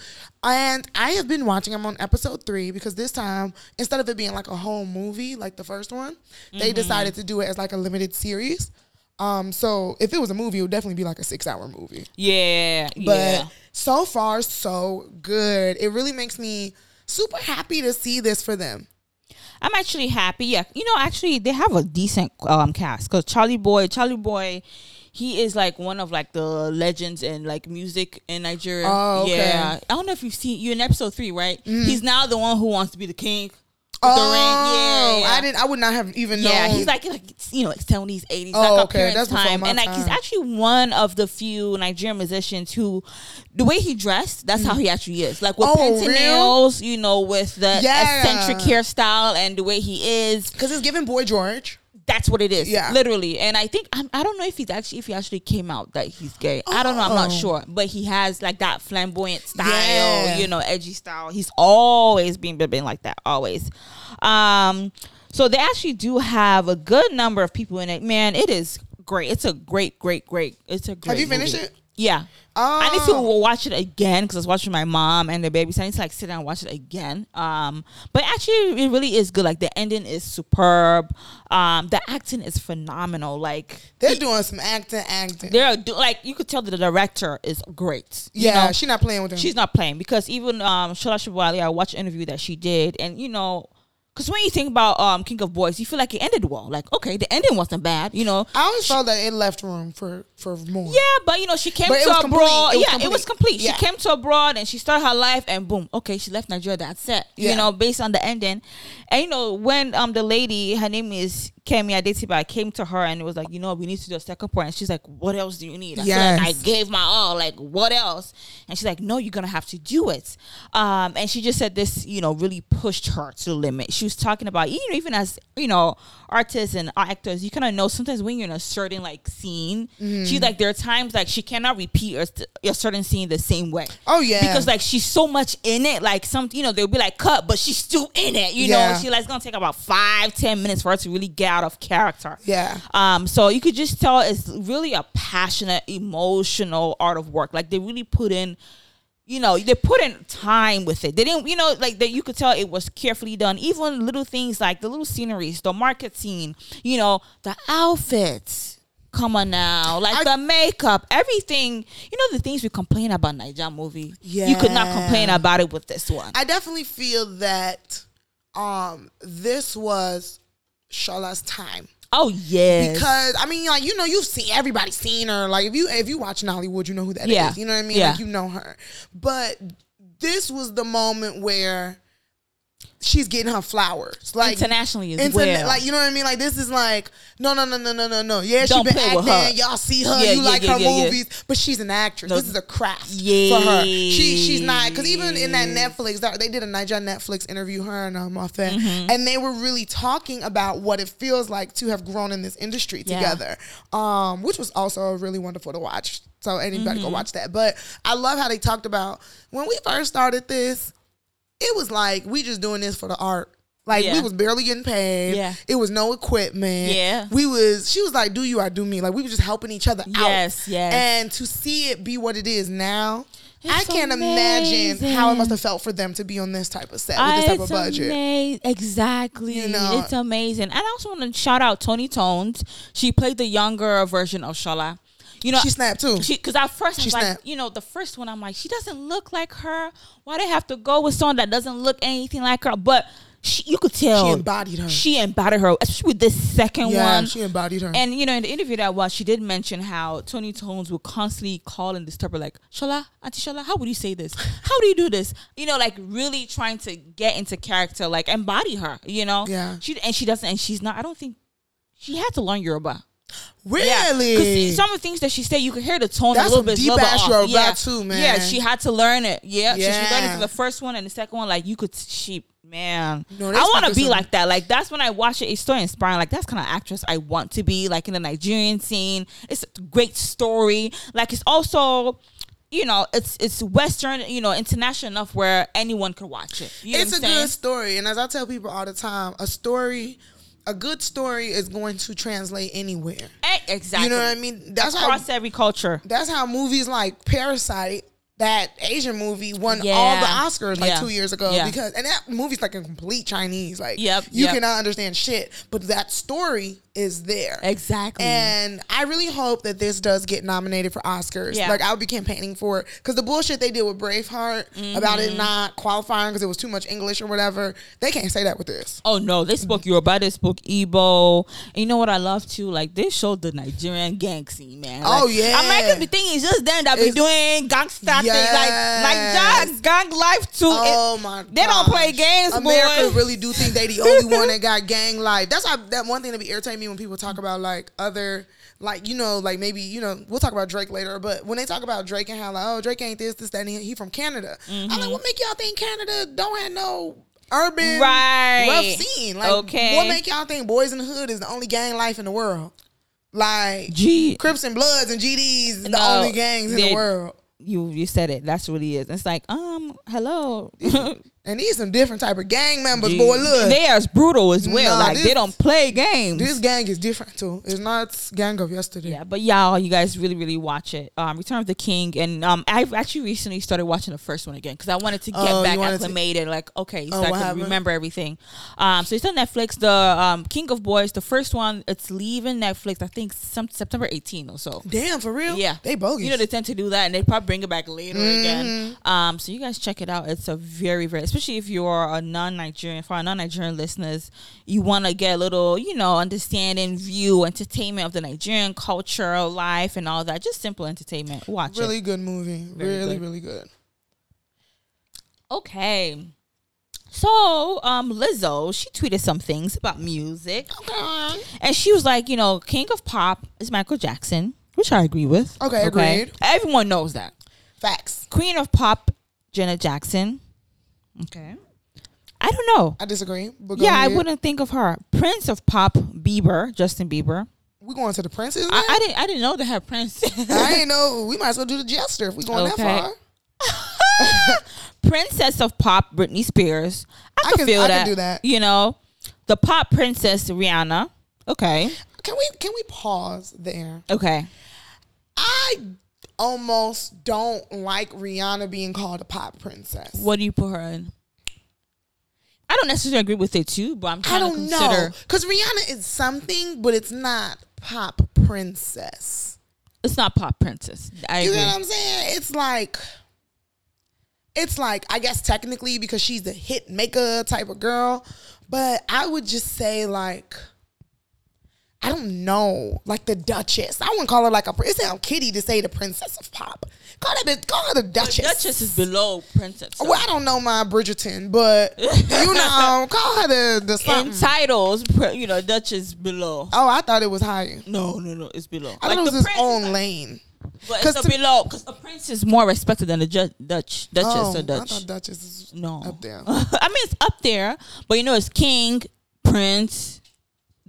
And I have been watching. I'm on episode three because this time instead of it being like a whole movie like the first one, they decided to do it as like a limited series. Um, so if it was a movie, it would definitely be like a six hour movie. Yeah. But yeah. so far, so good. It really makes me super happy to see this for them. I'm actually happy. Yeah, you know, actually, they have a decent um cast because Charly Boy, Charly Boy, he is like one of like the legends in like music in Nigeria. Oh, okay. Mm. Yeah, I don't know if you've seen you in episode three, right? He's now the one who wants to be the king. Oh. Yeah, yeah. I didn't. I would not have even known. Yeah, he's like like you know like seventies, eighties, Oh, like okay. That's time, and like he's actually one of the few Nigerian musicians who, the way he dressed, that's how he mm-hmm. actually is. Like with Oh, real? nails, you know, with the Yeah. eccentric hairstyle and the way he is because it's giving Boy George. That's what it is. Yeah. literally. And I think I'm, I don't know if he's actually if he actually came out that he's gay. I don't know. I'm not Oh. sure, but he has like that flamboyant style, Yeah. you know, edgy style. He's always been been like that, always. Um, so they actually do have a good number of people in it. Man, it is great. It's a great, great, great. It's a great. Have you finished it? Yeah. I need to Oh. watch it again because I was watching my mom and the baby. So I need to like sit down and watch it again. Um, but actually, it really is good. Like the ending is superb. Um, the acting is phenomenal. Like They're doing some acting, acting. they're do- like you could tell that the director is great. you yeah, know? she's not playing with them. she's not playing because even um Shola Shibwali, I watched an interview that she did, and you know. Because when you think about um, King of Boys, you feel like it ended well. Like, okay, the ending wasn't bad, you know. I always felt that it left room for for more. Yeah, but you know, she came But to abroad. complete. It was yeah, it was complete. complete. Yeah. She came to abroad and she started her life, and boom, okay, she left Nigeria. That's it. Yeah. You know, based on the ending, and you know, when um the lady, her name is Kemi Adetiba, I did see, but I came to her and it was like, you know, we need to do a second part, and she's like, what else do you need? I feel like I gave my all. Like, what else? And she's like, no, you're gonna have to do it. Um, and she just said this, you know, really pushed her to the limit. She was talking about, you know, even as you know, artists and actors, you kind of know sometimes when you're in a certain like scene, Mm-hmm. she's like, there are times like she cannot repeat a, st- a certain scene the same way. Oh, yeah. because like she's so much in it. Like some, you know, they'll be like cut, but she's still in it. You Yeah. know, she like it's gonna take about five, ten minutes for her to really get out of character. Yeah. Um, so you could just tell it's really a passionate, emotional art of work. Like they really put in, you know, they put in time with it. They didn't, you know, like that. You could tell it was carefully done. Even little things like the little sceneries, the market scene, you know, the outfits. Come on now, like I- the makeup, everything. You know the things we complain about Niger movie. yeah you could not complain about it with this one. I definitely feel that um this was Shala's time. oh yeah. Because I mean, like you know, you've seen everybody's seen her. Like if you if you watch Nollywood, you know who that is. Yeah. You know what I mean? Yeah. Like you know her. But this was the moment where she's getting her flowers. Like internationally as Interna- well. Like you know what I mean? Like this is like no no no no no no no. Yeah, she Don't been acting. Y'all see her. Yeah, you yeah, like yeah, her yeah, yeah. movies, but she's an actress. No. This is a craft for her. She she's not because even in that Netflix, they did a Niger Netflix interview her and um, Mofe, Mm-hmm. and they were really talking about what it feels like to have grown in this industry Yeah. together, um, which was also really wonderful to watch. So anybody Mm-hmm. go watch that. But I love how they talked about when we first started this. It was like we just doing this for the art. Like we was barely getting paid. Yeah. It was no equipment. Yeah. We was she was like, Do you, I do me. Like we were just helping each other out. Yes, yes. And to see it be what it is now, I can't imagine how it must have felt for them to be on this type of set with this type of budget. ama- exactly. You know. it's amazing. And I also want to shout out Toni Tones. She played the younger version of Shola. You know, She snapped too. because at first She was like, snapped. you know, the first one I'm like, she doesn't look like her. Why they have to go with someone that doesn't look anything like her? But she, you could tell She embodied her. She embodied her, especially with this second yeah, one. she embodied her. And you know, in the interview that I watched, she did mention how Toni Tones would constantly call and disturb her, like, Shola, Auntie Shola, how would you say this? How do you do this? You know, like really trying to get into character, like embody her, you know? Yeah. She and she doesn't and she's not I don't think she had to learn Yoruba. Really? Because some of the things that she said, you could hear the tone That's a little bit. deep ass off. Yeah. too, man. Yeah, she had to learn it. Yeah, so she learned it Yeah. for the first one and the second one. Like you could, she man, No, I want to be like that. Like that's when I watch it. It's so inspiring. Like that's kind of actress I want to be. Like in the Nigerian scene, it's a great story. Like it's also. You know, it's it's Western, you know, international enough where anyone could watch it. You it's a saying? good story. And as I tell people all the time, a story, a good story is going to translate anywhere. Eh, exactly. You know what I mean? That's how Across every culture. that's how movies like Parasite, that Asian movie, won all the Oscars like Yeah. two years ago Yeah. because and that movie's like a complete Chinese. Like Yep, you yep. cannot understand shit, but that story is there. Exactly. And I really hope that this does get nominated for Oscars. Yeah. Like I would be campaigning for it because the bullshit they did with Braveheart about Mm-hmm. it not qualifying because it was too much English or whatever, they can't say that with this. Oh no, they spoke Yoruba, they spoke Igbo. And you know what I love too? Like they showed the Nigerian gang scene, man. Oh, Like, yeah. American the thing is just them that be It's- doing gangster things. Like like Yes. that gang life too. Oh It- my! They don't play games, America boy. really do think they the only one that got gang life. That's why that one thing that be irritating me when people talk about like other like you know like maybe you know we'll talk about Drake later, but when they talk about Drake and how like oh Drake ain't this this that and he, he from Canada, I'm Mm-hmm. like what make y'all think Canada don't have no urban Right. rough scene? Like Okay. what make y'all think Boys in the Hood is the only gang life in the world? Like G Crips and Bloods and GDs is the only gangs in the world. you you said it. That's what he is. It's like, um, hello. [laughs] And these some different type of gang members, G. boy. Look, They are as brutal as well. Nah, like this- they don't play games. This gang is different too. It's not gang of yesterday. Yeah, but y'all, you guys really, really watch it. Um, Return of the King, and um, I've actually recently started watching the first one again because I wanted to get Oh, back wanted to- acclimated. Like, okay, so Oh, I can happened? remember everything. Um, so it's on Netflix. The um, King of Boys, the first one, it's leaving Netflix. I think some September 18 or so. Damn, for real? Yeah, They bogus. You know they tend to do that, and they probably bring it back later again. Mm-hmm. Um, so you guys check it out. It's a very, very, especially if you're a non-Nigerian, for our non-Nigerian listeners, you want to get a little, you know, understanding, view, entertainment of the Nigerian culture, life, and all that. Just simple entertainment. Watch really it. good movie. Very really, good. really good. Okay. So, um, Lizzo, she tweeted some things about music, Okay. and she was like, you know, King of Pop is Michael Jackson, which I agree with. Okay, agreed. Everyone knows that. Facts. Queen of Pop, Janet Jackson. Okay. I don't know. I disagree. But go Yeah, I ahead. wouldn't think of her. Prince of Pop, Bieber, Justin Bieber. We going to the princes? I, I didn't. I didn't know they had Prince. I [laughs] didn't know. We might as well do the jester if we going Okay. that far. [laughs] princess of Pop, Britney Spears. I, I could can- feel I can do that. You know, the pop princess Rihanna. Okay. Can we can we pause there? Okay. I almost don't like Rihanna being called a pop princess. What do you put her in? I don't necessarily agree with it too, but I'm I trying don't to know consider. because Rihanna is something, but it's not pop princess. It's not pop princess. I You agree. know what I'm saying? It's like, it's like I guess technically because she's a hit maker type of girl, but I would just say like, I don't know, like the Duchess. I wouldn't call her like a. It sounds kitty to say the princess of pop. Call her the call her the Duchess. Duchess is below princess. so- Well, I don't know my Bridgerton, but you [laughs] know, call her the the in titles, you know, Duchess below. Oh, I thought it was higher. No, no, no, it's below. I thought it was the his own like- lane. but 'cause it's a below because the prince is more respected than the ju- Dutch Duchess oh, or I Dutch. thought Duchess is no, up there. [laughs] I mean, it's up there, but you know, it's king, prince,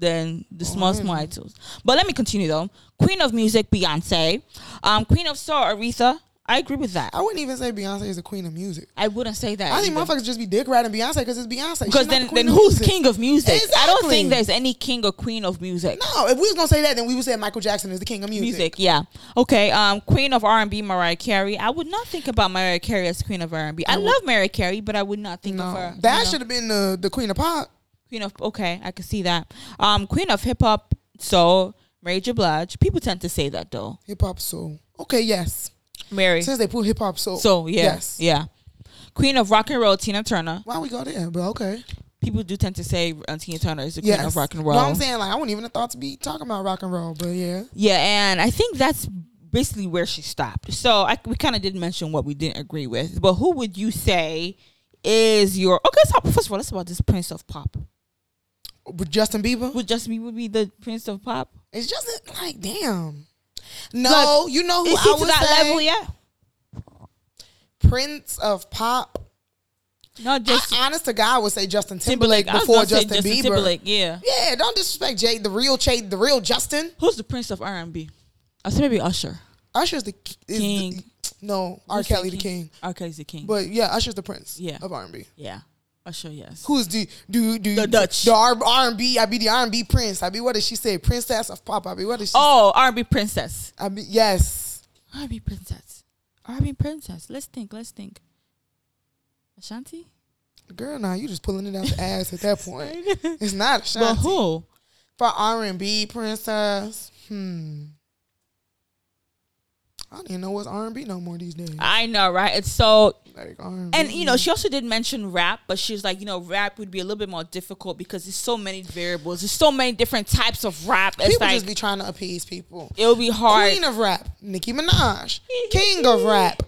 then the small, Oh, small titles. But let me continue though. Queen of music, Beyonce. Um, Queen of soul, Aretha. I agree with that. I wouldn't even say Beyonce is the queen of music. I wouldn't say that. I think either. motherfuckers just be dick riding Beyonce because it's Beyonce. because then, the then who's music. king of music? Exactly. I don't think there's any king or queen of music. No, if we was gonna say that, then we would say Michael Jackson is the king of music. Music, yeah. Okay, um, Queen of R and B, Mariah Carey. I would not think about Mariah Carey as Queen of R and B. I love Mariah Carey, but I would not think No, of her. that you know, should have been the the queen of pop. Queen of. Okay, I can see that. Um, Queen of Hip Hop. So Mary J. Blige. People tend to say that though. Hip hop soul. Okay, yes. Mary. Since they put hip hop soul. So yeah, Yes. yeah. Queen of Rock and Roll, Tina Turner. Why we go there? But okay. People do tend to say uh, Tina Turner is the Queen Yes. of Rock and roll. No. I'm saying like I wouldn't even have thought to be talking about rock and roll, but yeah. Yeah, and I think that's basically where she stopped. So I, we kind of did mention what we didn't agree with, but who would you say is your okay? So first of all, let's about this Prince of Pop. With Justin Bieber, Would Justin Bieber be the Prince of Pop? it's just like damn. No, you know who I would that say? level yet? Prince of pop. Not just I, honest to God, I would say Justin Timberlake, Timberlake. Before say Justin, Bieber. Timberlake. Yeah. Yeah, don't disrespect Jay, the real Jay, the real Justin. Who's the Prince of R and B? I say maybe Usher. Usher's the is King. The, no, R. Kelly the king. R. Kelly's the king. But yeah, Usher's the prince. Yeah. of R and B. yeah, Usher. Yes. Who's the do do The Dutch. the R and B? I be the R and B prince. I be what did she say? Princess of pop. I be what did she? Oh, R and B princess. I be yes. R and B princess. R and B princess. Let's think. Let's think. Ashanti. Girl, now you just pulling it out the ass at that point. [laughs] It's not a But who? For R and B princess. Hmm. I don't even know what's R and B no more these days. I know, right? It's so Like R&B. And you know, she also did mention rap, but she's like, you know, rap would be a little bit more difficult because there's so many variables. There's so many different types of rap. It's people like just be trying to appease people. it would be hard. Queen of rap, Nicki Minaj. King of rap,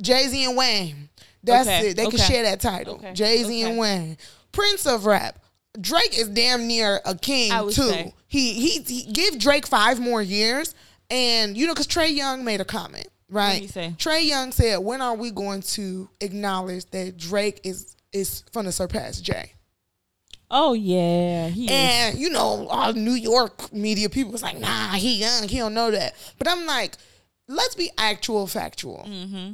Jay Z and Wayne. That's Okay, it. They can share that title. Okay, Jay Z and. Wayne. Prince of rap. Drake is damn near a king too. He, he he give Drake five more years, and you know, because Trae Young made a comment, right? did he say? Trae Young said, "When are we going to acknowledge that Drake is is going to surpass Jay?" oh yeah, he is. And you know, all New York media people was like, "Nah, he young, he don't know that." But I'm like, let's be actual factual. Mm-hmm.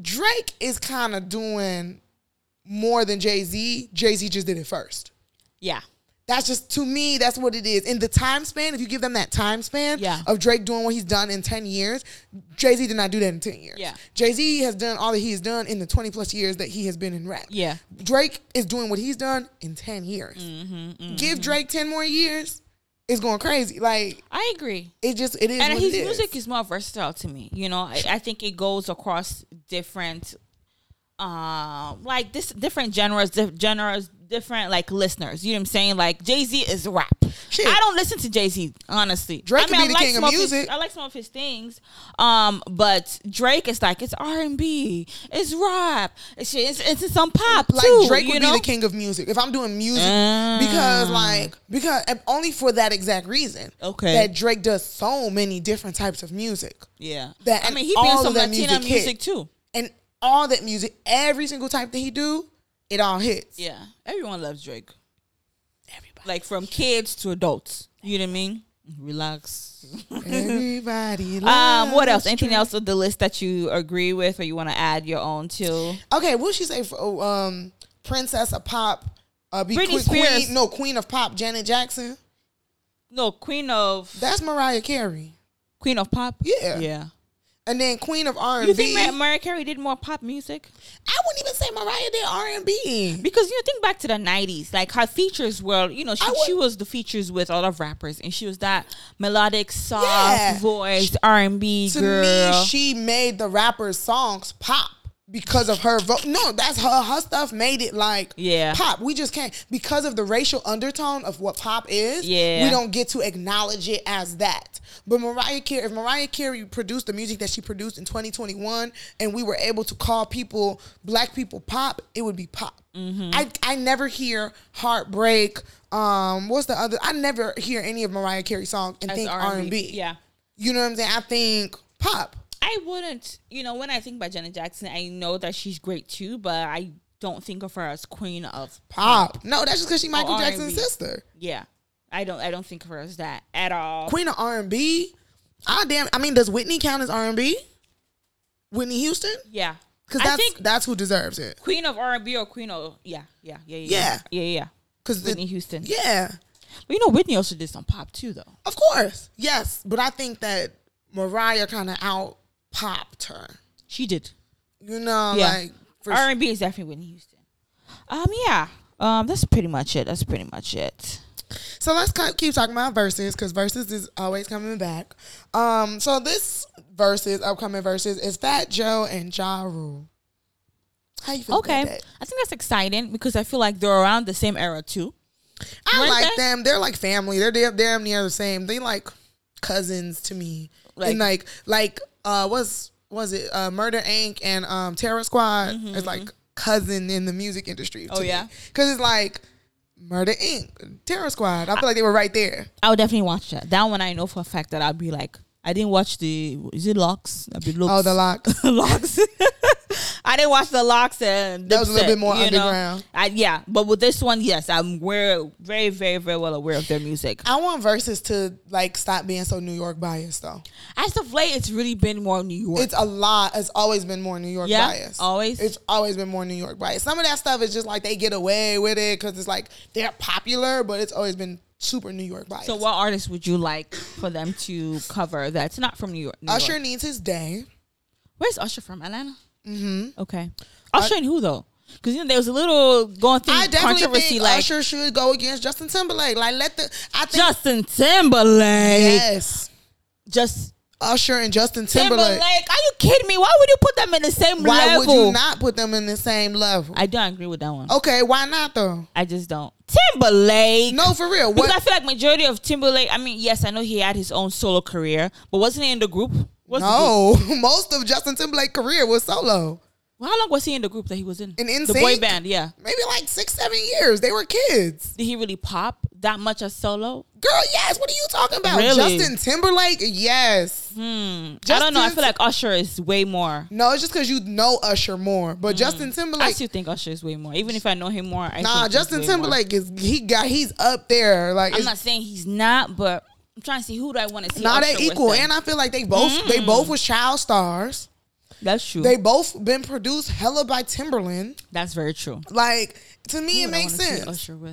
Drake is kind of doing more than Jay Z. Jay Z just did it first. Yeah, That's just to me. That's what it is. In the time span, if you give them that time span Yeah. of Drake doing what he's done in ten years, Jay Z did not do that in ten years. Yeah. Jay Z has done all that he has done in the twenty plus years that he has been in rap. yeah. Drake is doing what he's done in 10 years. Mm-hmm, Give Drake 10 more years, it's going crazy. Like, I agree. it just, it is and what his it is. music is more versatile to me. You know, I, I think it goes across different, um, like this different genres, diff- genres, different like listeners. You know what I'm saying? Like Jay Z is rap. Shit. I don't listen to Jay Z honestly. Drake I mean, be I the like king of some his- music. I like some of his things, um, but Drake is like it's R and B, it's rap, it's it's, it's some pop like too. Drake would know? be the king of music if I'm doing music Mm. because like because only for that exact reason. Okay. That Drake does so many different types of music. Yeah, That- I mean he be some Latina music music, too. And all that music, every single type that he do, it all hits. Yeah, everyone loves Drake. Everybody. like from kids to adults. You know what I mean? Relax. Everybody [laughs] um, what else? Anything Drake. else on the list that you agree with, or you want to add your own to? Okay, what she say for oh, um Princess of Pop? Uh, be Britney queen, Spears. queen, no Queen of Pop, Janet Jackson. No, Queen of That's Mariah Carey. Queen of Pop. Yeah. yeah. And then Queen of R You and think B. Mar- Mariah Carey did more pop music? I wouldn't even say Mariah did R and B. Because you know, think back to the '90s, like her features were, you know, she, would- she was the features with a lot of rappers, and she was that melodic, soft Yeah. voice R and B To girl. me, she made the rappers' songs pop because of her vote. No, that's her. Her stuff made it like Yeah. pop. We just can't because of the racial undertone of what pop is. Yeah. we don't get to acknowledge it as that. But Mariah Carey, if Mariah Carey produced the music that she produced in 2021, and we were able to call people black people pop, it would be pop. Mm-hmm. I I never hear heartbreak. Um, what's the other? I never hear any of Mariah Carey songs and as think R and B. Yeah. You know what I'm saying? I think pop. I wouldn't, you know, when I think about Janet Jackson, I know that she's great too, but I don't think of her as queen of Pop. No, that's just because she's Michael Oh, Jackson's R&B. sister. Yeah, I don't. I don't think of her as that at all. Queen of R and B. Ah damn. I mean, does Whitney count as R and B? Whitney Houston, Yeah, because that's think that's who deserves it. Queen of R and B or Queen of yeah, yeah, yeah, yeah, Yeah. yeah, yeah. yeah. Because Whitney Houston. yeah, But you know, Whitney also did some pop too, though. of course, yes. But I think that Mariah kind of out popped her. She did. You know, Yeah. like R and B is definitely Whitney Houston. Um, yeah. Um, that's pretty much it. That's pretty much it. So let's keep talking about verses because verses is always coming back. Um, so this verses, upcoming verses, is Fat Joe and Ja Rule. How you feel Okay, about that? I think that's exciting because I feel like they're around the same era too. I Weren't like they? them. They're like family. They're damn, damn near the same. They like cousins to me. Like- and like like uh, what's was it uh, Murder Inc. and um, Terror Squad is like cousin in the music industry. Mm-hmm. Oh, yeah? because it's like Murder Inc. Terror Squad. I feel like they were right there. I would definitely watch that. That one I know for a fact that I'd be like, I didn't watch the is it LOX? I'd be looks. Oh, the lock. LOX. [laughs] [laughs] [laughs] I didn't watch the LOX and That was a little bit more know? underground. I, yeah, but with this one, yes, I'm very, very, very well aware of their music. I want verses to like stop being so New York biased though. As of late, it's really been more New York. It's a lot. It's always been more New York Yeah, biased. always? It's always been more New York biased. Some of that stuff is just like they get away with it because it's like they're popular, but it's always been super New York biased. so, what artists would you like for them to cover that's not from New York? New Usher York? needs his day. Where's Usher from? Atlanta. Mm-hmm. Okay. Usher and who though? Because you know there was a little going through I definitely controversy think like Usher should go against Justin Timberlake. Like let the I think Justin Timberlake. yes, Just Usher and Justin Timberlake. Timberlake. Are you kidding me? Why would you put them in the same Why level? would you not put them in the same level? I don't agree with that one. okay, why not though? I just don't. Timberlake. No, for real. Because I feel like majority of Timberlake. I mean, yes, I know he had his own solo career, but wasn't he in the group? Group- No, [laughs] most of Justin Timberlake's career was solo. Well, how long was he in the group that he was in? In the boy band. Yeah. Maybe like six, seven years. They were kids. Did he really pop that much as solo? Girl, yes. What are you talking about? Really? Justin Timberlake? Yes. Hmm. I don't know. I feel like Usher is way more. No, it's just because you know Usher more. But Justin Timberlake. I Timberlake, still think Usher is way more. Even if I know him more, I nah, Justin way more. Timberlake is he got he's up there. Like I'm not saying he's not, but I'm trying to see who do I want to see. nah, they equal. And I feel like they both they Mm. both was child stars. That's true. They both been produced hella by Timbaland. That's very true. Like to me, Who it makes sense. Usher with.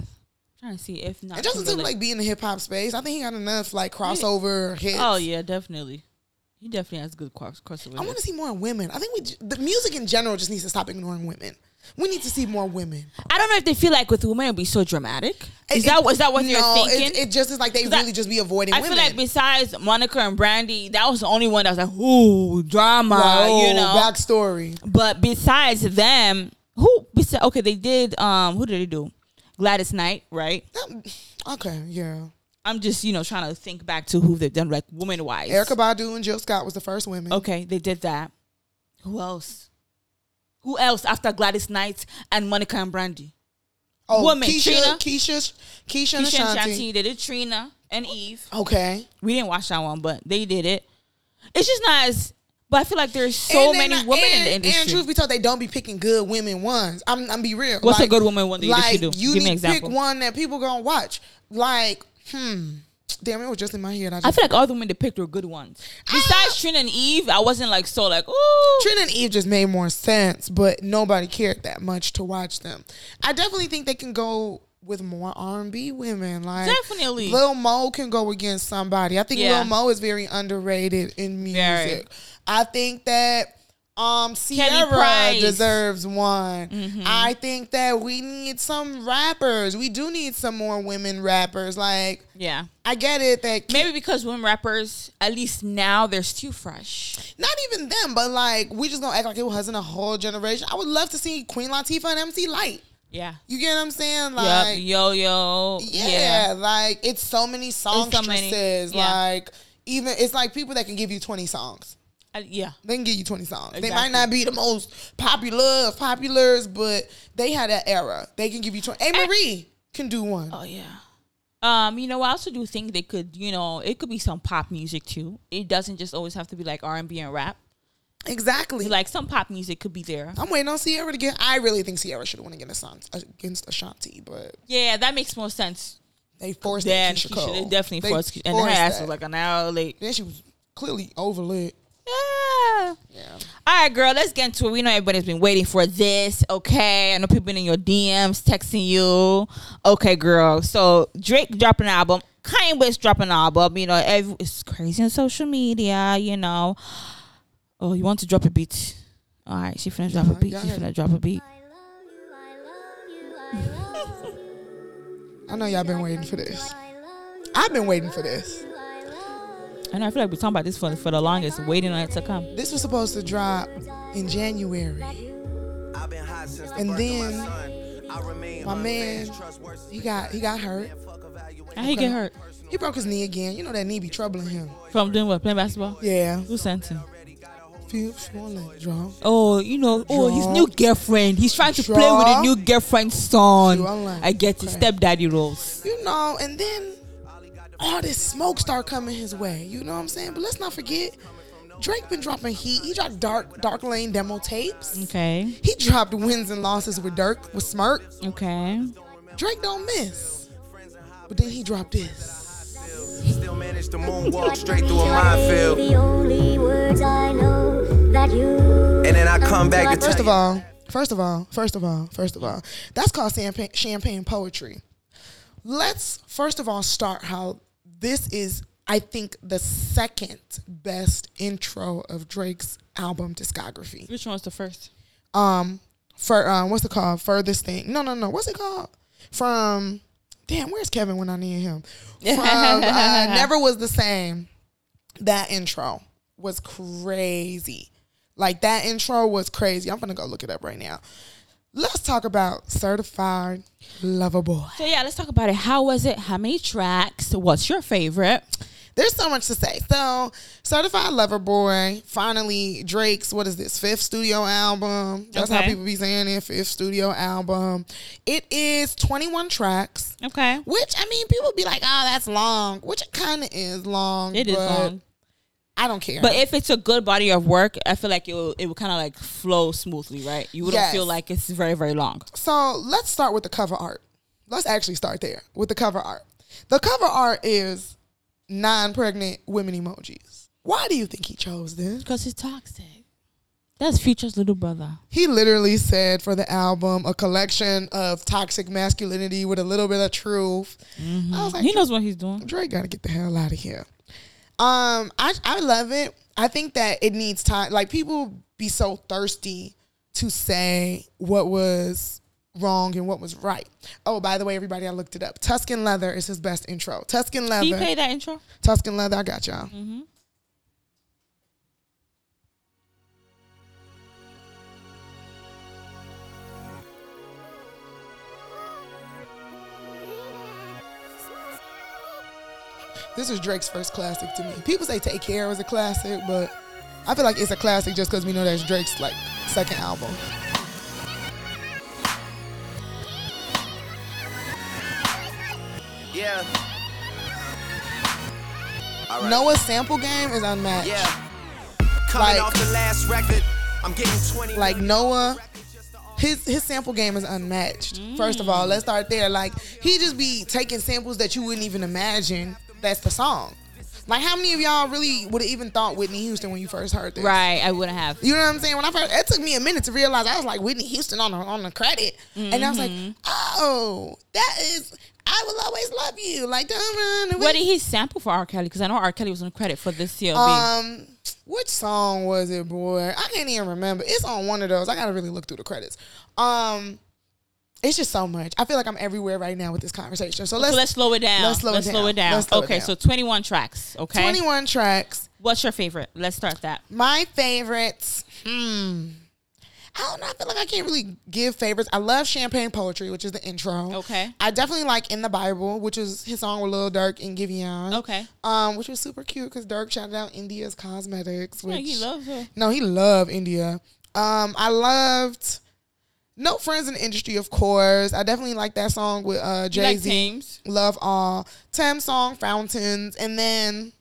I'm trying to see if not. And Justin Timberlake be in the hip hop space. I think he got enough like crossover hits. Oh yeah, definitely. He definitely has good cross crossover. I want to see more women. I think we the music in general just needs to stop ignoring women. We need to see more women. I don't know if they feel like with women it'd be so dramatic. Is It- that is that what no, you're thinking? It, it just is like they 'Cause I- really just be avoiding I women. feel like besides Monica and Brandy, that was the only one that was like, ooh, drama, Wow, you know. backstory. but besides them, who besides okay, they did um who did they do? Gladys Knight, right? Um, Okay, yeah. I'm just, you know, trying to think back to who they've done like woman wise. Erykah Badu and Jill Scott was the first women. Okay, they did that. Who else? Who else after Gladys Knight and Monica and Brandy? Oh, women, Keyshia, Trina. Keyshia, Keyshia, and Keyshia and Shanti. They did Trina and Eve. Okay. We didn't watch that one, but they did it. It's just not as. But I feel like there's so many I- women and, in the industry. And truth be told, they don't be picking good women ones. I'm, I'm be real. What's a good woman one that you like, do? You Give me need an to pick one that people gonna watch. Like, hmm. Damn, it was just in my head. I, just, I feel like all the women they picked were good ones. Besides Trina and Eve, I wasn't like so like ooh. Trina and Eve just made more sense, but nobody cared that much to watch them. I definitely think they can go with more R and B women. Like Definitely. Lil Mo can go against somebody. I think Yeah. Lil Mo is very underrated in music. Very. I think that um Ciara. Mm-hmm. deserves one. I think that we need some rappers. We do need some more women rappers. Like Yeah. I get it that Maybe because women rappers, at least now, they're still fresh. not even them, but like we just gonna act like it wasn't a whole generation. I would love to see Queen Latifah and MC Lyte. Yeah. You get what I'm saying? Yep. Like Yo yo. yeah, Yeah. like it's so many so many, yeah. Like even it's like people that can give you 20 songs. I- yeah. They can give you 20 songs. They might not be the most popular of populars, but they had that era. They can give you 20. Amerie can do one. Oh yeah. Um, you know, I also do think they could, you know, it could be some pop music too. It doesn't just always have to be like R and B and rap. Exactly. Like some pop music could be there. I'm waiting on Ciara to get. I really think Ciara should have won against, against Ashanti, but Yeah, that makes more sense. they forced that. Keyshia Cole. they definitely They forced, and her forced ass was like an hour late. Then she was clearly overlit. Yeah. Yeah. All right, girl, let's get into it. We know everybody's been waiting for this. Okay, I know people been in your DMs texting you. Okay, girl. So Drake dropping an album. Kanye West dropping an album. You know, every, it's crazy on social media. You know. Oh, you want to drop a beat? All right, she finna drop a oh, beat. She ahead. finna drop a beat. I know y'all been waiting for this. I've been waiting for this. And I feel like we're talking about this for for the longest, waiting on it to come. This was supposed to drop in January. And then my man, he got he got hurt. How he get hurt He broke his knee again. You know that knee be troubling him. from doing what? Playing basketball? Yeah. Who sent him? Feel swollen, draw. Oh, you know, oh, his new girlfriend. He's trying to play with Sure. a new girlfriend's son. Sure, I get it. okay. Stepdaddy roles. You know, and then all this smoke start coming his way. You know what I'm saying? But let's not forget, Drake been dropping heat. He dropped dark dark lane demo tapes. Okay. He dropped wins and losses with Durk with Smirk. Okay. Drake don't miss. But then he dropped this. Still manage to moonwalk straight through a minefield. The only words I know that you. And then I come back to First of all, first of all, first of all, first of all, that's called champagne, champagne poetry. Let's first of all start how this is, I think, the second best intro of Drake's album discography. Which one's the first? Um, for um, what's it called? Furthest thing? No, no, no. What's it called? From damn, where's Kevin when I need him? [laughs] From uh, Never Was the Same. That intro was crazy. Like that intro was crazy. I'm gonna go look it up right now. Let's talk about Certified Lover Boy. So yeah, let's talk about it. How was it? How many tracks? What's your favorite? There's so much to say. So, Certified Lover Boy, finally Drake's what is this fifth studio album? That's how people be saying it. Fifth studio album. It is 21 tracks. Okay. Which I mean, people be like, "Oh, that's long," which it kind of is long. It is long. I don't care. But if it's a good body of work, I feel like it will it will kind of like flow smoothly, right? You wouldn't Yes. feel like it's very very long. so let's start with the cover art. Let's actually start there with the cover art. The cover art is non-pregnant women emojis. Why do you think he chose this? Because it's toxic. That's Future's little brother. He literally said for the album, a collection of toxic masculinity with a little bit of truth. I was mm-hmm. like, He knows what he's doing. Drake got to get the hell out of here. Um, I I love it. I think that it needs time. Like people be so thirsty to say what was wrong and what was right. Oh, by the way, everybody, I looked it up. Tuscan Leather is his best intro. Tuscan Leather. He played that intro. Tuscan Leather. I got y'all. This is Drake's first classic to me. People say Take Care was a classic, but I feel like it's a classic just because we know that's Drake's like second album. Yeah. Right. Noah's sample game is unmatched. Yeah. Coming Like- off the last record, I'm getting 20. like Noah, his his sample game is unmatched. First of all, let's start there. Like he just be taking samples that you wouldn't even imagine. That's the song. Like how many of y'all really would have even thought Whitney Houston when you first heard this? Right, I wouldn't have. You know what I'm saying? When I first, it took me a minute to realize I was like Whitney Houston on the on the credit, and I was like, Mm-hmm. oh, that is. I will always love you. Like don't run away. What did he sample for R. Kelly? Because I know R. Kelly was on credit for this CLB. Um, which song was it, boy? I can't even remember. It's on one of those. I gotta really look through the credits. Um, it's just so much. I feel like I'm everywhere right now with this conversation. So let's, so let's slow it down. let's slow it slow down. it down. Let's slow it okay, down. so 21 tracks. Okay. 21 tracks. What's your favorite? Let's start that. My favorites. Hmm. I don't know. I feel like I can't really give favorites. I love Champagne Poetry, which is the intro. Okay. I definitely like In the Bible, which is his song with Lil Durk and Giveon. Okay. Um, which was super cute because Durk shouted out India's Cosmetics. Which Yeah, he loves her. No, he loved India. Um, I loved No Friends in the Industry, of course. I definitely like that song with uh Jay like Z. Tems? Love all. Tem song Fountains, and then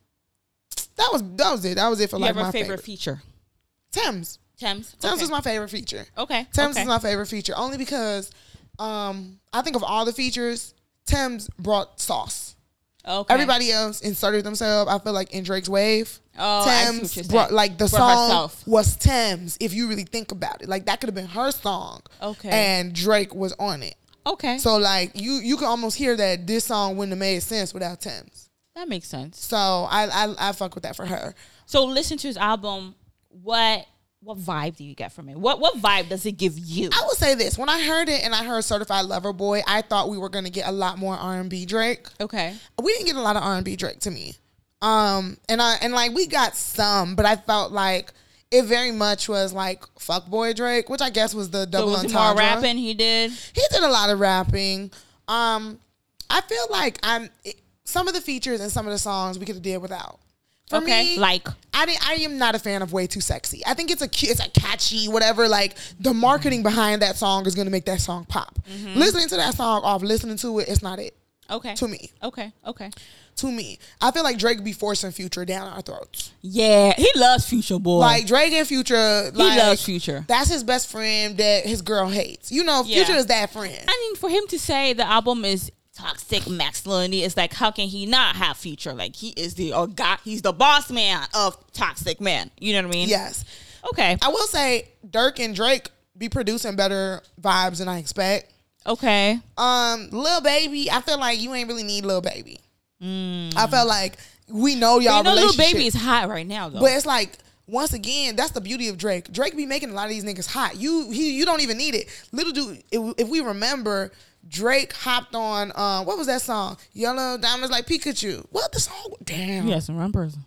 that was that was it. That was it for You like my favorite, favorite. feature? Tems. Tems. Tems okay. is my favorite feature. Okay. Tems okay. is my favorite feature only because um I think of all the features, Tems brought sauce. Okay. Everybody else inserted themselves. I feel like in Drake's wave. Oh, Tems brought like the For song herself. was Tems. If you really think about it, like that could have been her song. Okay. and Drake was on it. Okay. So like you you can almost hear that this song wouldn't have made sense without Tems. that makes sense. So I I, I fuck with that for her. So listen to his album. What what vibe do you get from it? What what vibe does it give you? I will say this: when I heard it and I heard "Certified Lover Boy," I thought we were gonna get a lot more R and B Drake. Okay. We didn't get a lot of R and B Drake to me, um, and I and like we got some, but I felt like it very much was like fuck boy Drake," which I guess was the So double was it more entendre. rapping he did? He did a lot of rapping. Um, I feel like I'm some of the features and some of the songs we could have did without. For Okay, me, like? I didn't, I am not a fan of "Way Too Sexy." I think it's a cu- it's a catchy whatever. Like the marketing behind that song is gonna make that song pop. Mm-hmm. Listening to that song off listening to it, it's not it Okay. to me. Okay. Okay. To me, I feel like Drake be forcing Future down our throats. Yeah, he loves Future Boy. Like Drake and Future, like, loves Future. That's his best friend that his girl hates. You know, Yeah. Future is that friend. I mean, for him to say the album is toxic masculinity, is like how can he not have Future? Like he is the or God, he's the boss man of Toxic Man. You know what I mean? Yes. Okay. I will say Durk and Drake be producing better vibes than I expect. Okay. Um, Lil Baby, I feel like you ain't really need Lil Baby. I felt like we know y'all you know, Lil Baby is hot right now though. but it's like once again, that's the beauty of Drake. Drake be making a lot of these niggas hot. You he you don't even need it. Little dude, if, if we remember, Drake hopped on um what was that song? Yellow Diamonds Like Pikachu. What the song? Damn. Yes, and run person.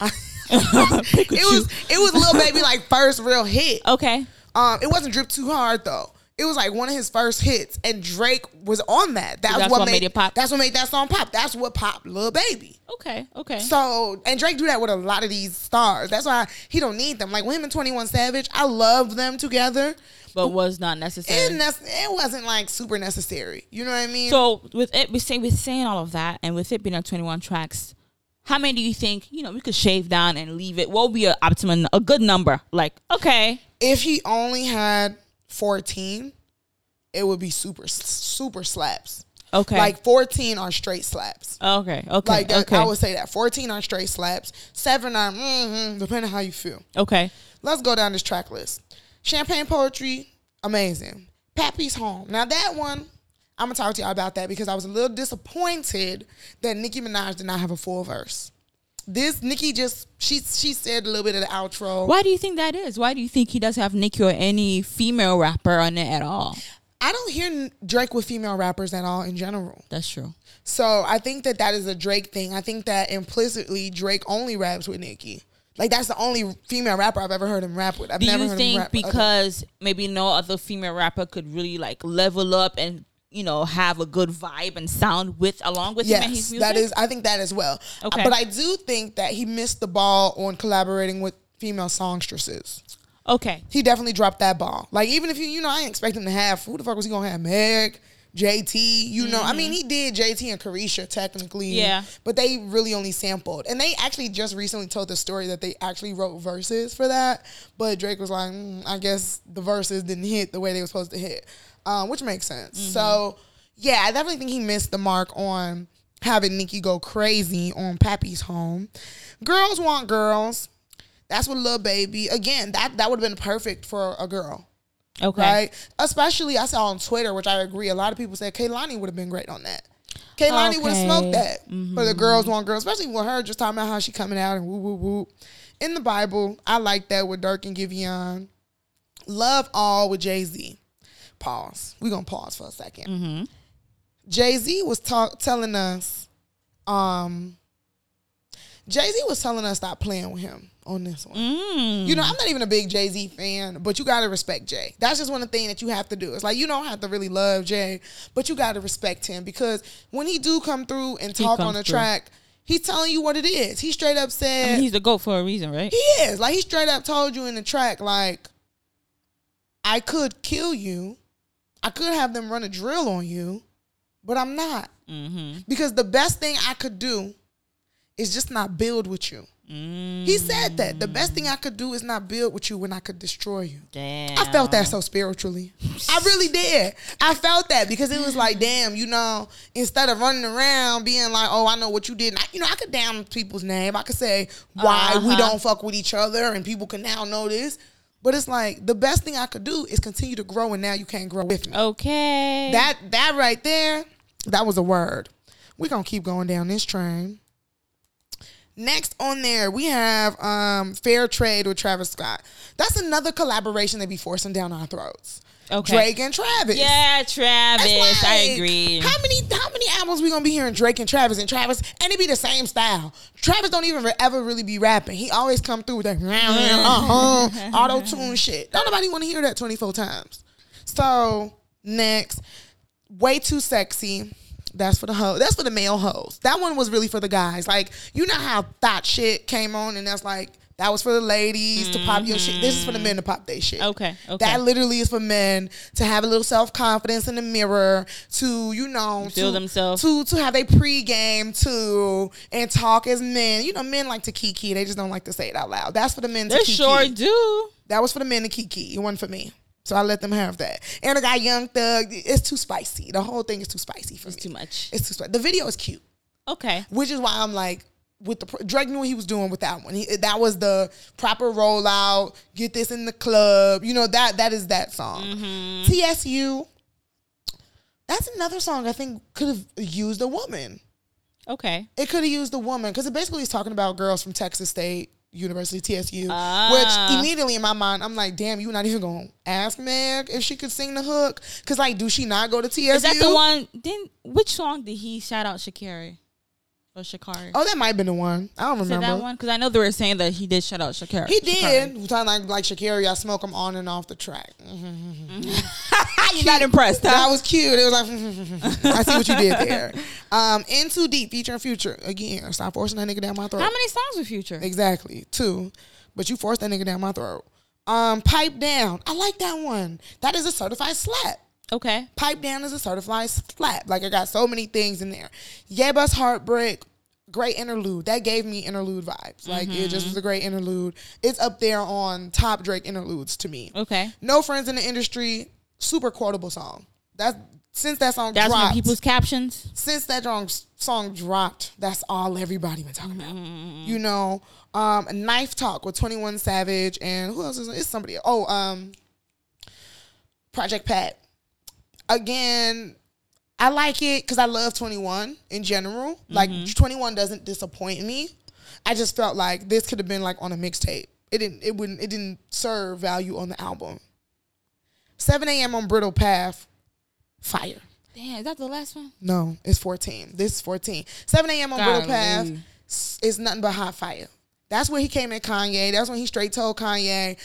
[laughs] It [laughs] was it was Lil Baby like first real hit. Okay. Um, it wasn't drip too hard though. It was like one of his first hits, and Drake was on that. That's, That's what, what made, made it pop? That's what made that song pop. That's what popped Lil Baby. Okay. Okay. So, and Drake do that with a lot of these stars. That's why he don't need them. Like with him and Twenty One Savage, I love them together. but was not It, necessary. it wasn't like super necessary. You know what I mean? So with it, with saying with saying all of that, and with it being on twenty one tracks, how many do you think you know we could shave down and leave it? What would be a optimum, a good number? Like okay, if he only had fourteen, it would be super super slaps. okay, Like fourteen are straight slaps. okay, okay, Like that, okay, I would say that fourteen are straight slaps. Seven are mm depending how you feel. okay. Let's go down this track list. Champagne poetry, amazing. Papi's home. Now that one, I'm gonna talk to y'all about that because I was a little disappointed that Nicki Minaj did not have a full verse. This Nicki just she she said a little bit of the outro. Why do you think that is? Why do you think he doesn't have Nicki or any female rapper on it at all? I don't hear Drake with female rappers at all in general. That's true. So I think that that is a Drake thing. I think that implicitly Drake only raps with Nicki. Like that's the only female rapper I've ever heard him rap with. I've Do never you heard him think rap with other- because maybe no other female rapper could really like level up and you know have a good vibe and sound with along with him and his Yes, music? that is. I think that as well. Okay. but I do think that he missed the ball on collaborating with female songstresses. okay. He definitely dropped that ball. Like even if you, you know, I didn't expect him to have. Who the fuck was he gonna have? Meg, JT. You know, I mean, he did JT and Caresha technically. Mm-hmm. Yeah. But they really only sampled, and they actually just recently told the story that they actually wrote verses for that. But Drake was like, mm, I guess the verses didn't hit the way they were supposed to hit, um, which makes sense. Mm-hmm. So yeah, I definitely think he missed the mark on having Nicki go crazy on Papi's home. Girls want girls. That's what Lil Baby. Again, that that would have been perfect for a girl, Okay. right? Especially I saw on Twitter, which I agree. A lot of people said Kehlani would have been great on that. Kehlani would have smoked that for the girls want girls, especially with her just talking about how she coming out and woo woo woo. In the Bible, I like that with Durk and Giveon. Love all with Jay Z. Pause. We're gonna pause for a 2nd Jay Z was talk, telling us, um, Jay Z was telling us stop playing with him on this one. Mm. You know, I'm not even a big Jay Z fan, but you gotta respect Jay. That's just one of the things that you have to do. It's like you don't have to really love Jay, but you gotta respect him because when he do come through and talk on the through. track, he's telling you what it is. He straight up I said mean, he's the goat for a reason, right? he is. Like he straight up told you in the track, like, I could kill you. I could have them run a drill on you, but I'm not. Mm-hmm. Because the best thing I could do is just not build with you. He said that the best thing I could do is not build with you when I could destroy you. Damn. I felt that so spiritually. I really did. I felt that because it was like, damn, you know, instead of running around being like, oh, I know what you did. I, you know, I could damn people's name. I could say why we Uh-huh. don't fuck with each other, and people can now know this. But it's like the best thing I could do is continue to grow, and now you can't grow with me. Okay. That that right there, that was a word. We're gonna keep going down this train. Next on there, we have um, Fair Trade with Travis Scott. That's another collaboration they be forcing down our throats. Okay. Drake and Travis. yeah, Travis. I agree. How many how many albums we gonna be hearing Drake and Travis and Travis and it be the same style? Travis don't even re- ever really be rapping. He always come through with that uh-huh, auto tune shit. Don't nobody want to hear that twenty four times. So next, way too sexy. That's for the hoe. That's for the male hoes. That one was really for the guys. Like you know how that shit came on, and that's like that was for the ladies to pop your shit. This is for the mm-hmm. men to pop their shit. Okay, okay. That literally is for men to have a little self confidence in the mirror, to you know, Feel to, themselves. to to have a pregame to and talk as men. You know, men like to kiki. They just don't like to say it out loud. That's for the men to They kiki. sure do. That was for the men to kiki. It wasn't for me. So I let them have that. And I got Young Thug. It's too spicy. The whole thing is too spicy for It's me. too much. It's too spicy. The video is cute, Okay. which is why I'm like, with the Drake knew what he was doing with that one. He, that was the proper rollout. Get this in the club. You know that that is that song. Mm-hmm. TSU. That's another song I think could have used a woman. Okay. It could have used a woman because it basically is talking about girls from Texas State University, TSU. Ah. Which immediately in my mind, I'm like, damn, you not even gonna ask Meg if she could sing the hook? Because like, do she not go to TSU? Is that the one? Then which song did he shout out Shakari or Shakari? Oh, that might have been the one. I don't Is it remember. that one? Because I know they were saying that he did shout out Shakari. He did. Shakari. did. Talking like like Shakira, I smoke him on and off the track. [laughs] You're not impressed, That was cute. It was like, [laughs] I see what you did there. Um, In Too Deep featuring Future again. Stop forcing that nigga down my throat. How many songs with Future? Exactly. Two. But you forced that nigga down my throat. Um, Pipe Down. I like that one. That is a certified slap. Okay. Pipe Down is a certified slap. Like I got so many things in there. Yeah, Yebba's Heartbreak. Great interlude. That gave me interlude vibes. Like it just was a great interlude. It's up there on top Drake interludes to me. Okay. No friends in the industry. Super quotable song. That's since that song That's dropped. people's captions. since that song, song dropped, that's all everybody been talking about. Mm-hmm. You know, um, Knife Talk with Twenty One Savage and who else is it's somebody? Oh, um, Project Pat. Again, I like it because I love Twenty One in general. Like Mm-hmm. Twenty One doesn't disappoint me. I just felt like this could have been like on a mixtape. It didn't. It wouldn't. It didn't serve value on the album. Seven a.m. on Bridle Path. Fire. Damn, is that the last one? No, it's 14. This is 14. 7 a.m. on Bridle Path Golly. is nothing but hot fire. That's when he came at Kanye. That's when he straight told Kanye,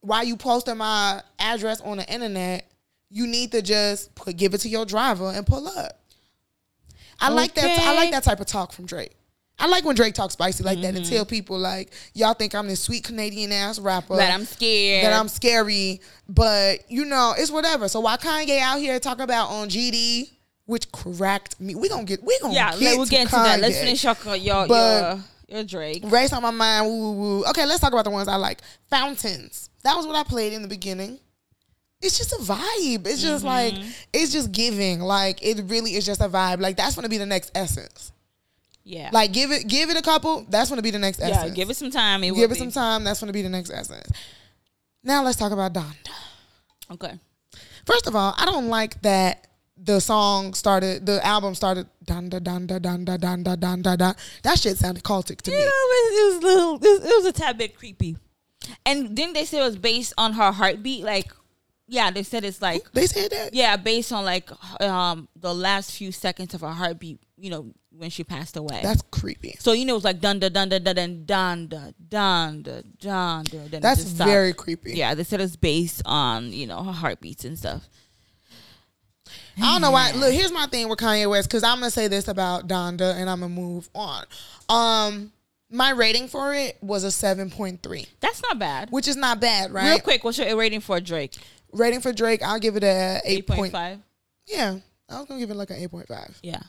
why you posting my address on the internet, you need to just put, give it to your driver and pull up. I like that. I like that type of talk from Drake. I like when Drake talks spicy like that and Mm-hmm. tell people like, y'all think I'm this sweet Canadian ass rapper That I'm scared. that I'm scary, but you know, it's whatever. So why Kanye out here talking about on GD, which cracked me. We gonna get we gonna yeah, get let, we'll to get into that. Let's Kanye. finish your your But- your, your Drake. Race on my mind. Woo, woo, woo. Okay, let's talk about the ones I like. Fountains. That was what I played in the beginning. It's just a vibe. It's just like Mm-hmm. it's just giving. Like it really is just a vibe. Like that's gonna be the next essence. Yeah. Like give it give it a couple. That's gonna be the next yeah, essence. Yeah. Give it some time. It give it be. some time. That's gonna be the next essence. Now let's talk about Donda. Okay. First of all, I don't like that the song started, the album started danda danda danda danda danda da. That shit sounded cultic to You me. know, it, it was a little. It was a tad bit creepy. And didn't they say it was based on her heartbeat? Like, yeah, they said it's like They said that. yeah, based on like um the last few seconds of her heartbeat. You know, when she passed away. That's creepy. so you know it was like dun dun dun dun dun dun dun dun dun dun dun. dun, then it That's stopped. very creepy. Yeah, they said it's based on you know her heartbeats and stuff. I don't know why. Look, here's my thing with Kanye West because I'm gonna say this about Donda and I'm gonna move on. Um, my rating for it was a seven point three, That's not bad. which is not bad, right? Real quick, what's your rating for Drake? Rating for Drake, I'll give it a 8.5. Eight point point. five. Yeah, I was gonna give it like an eight point five. Yeah,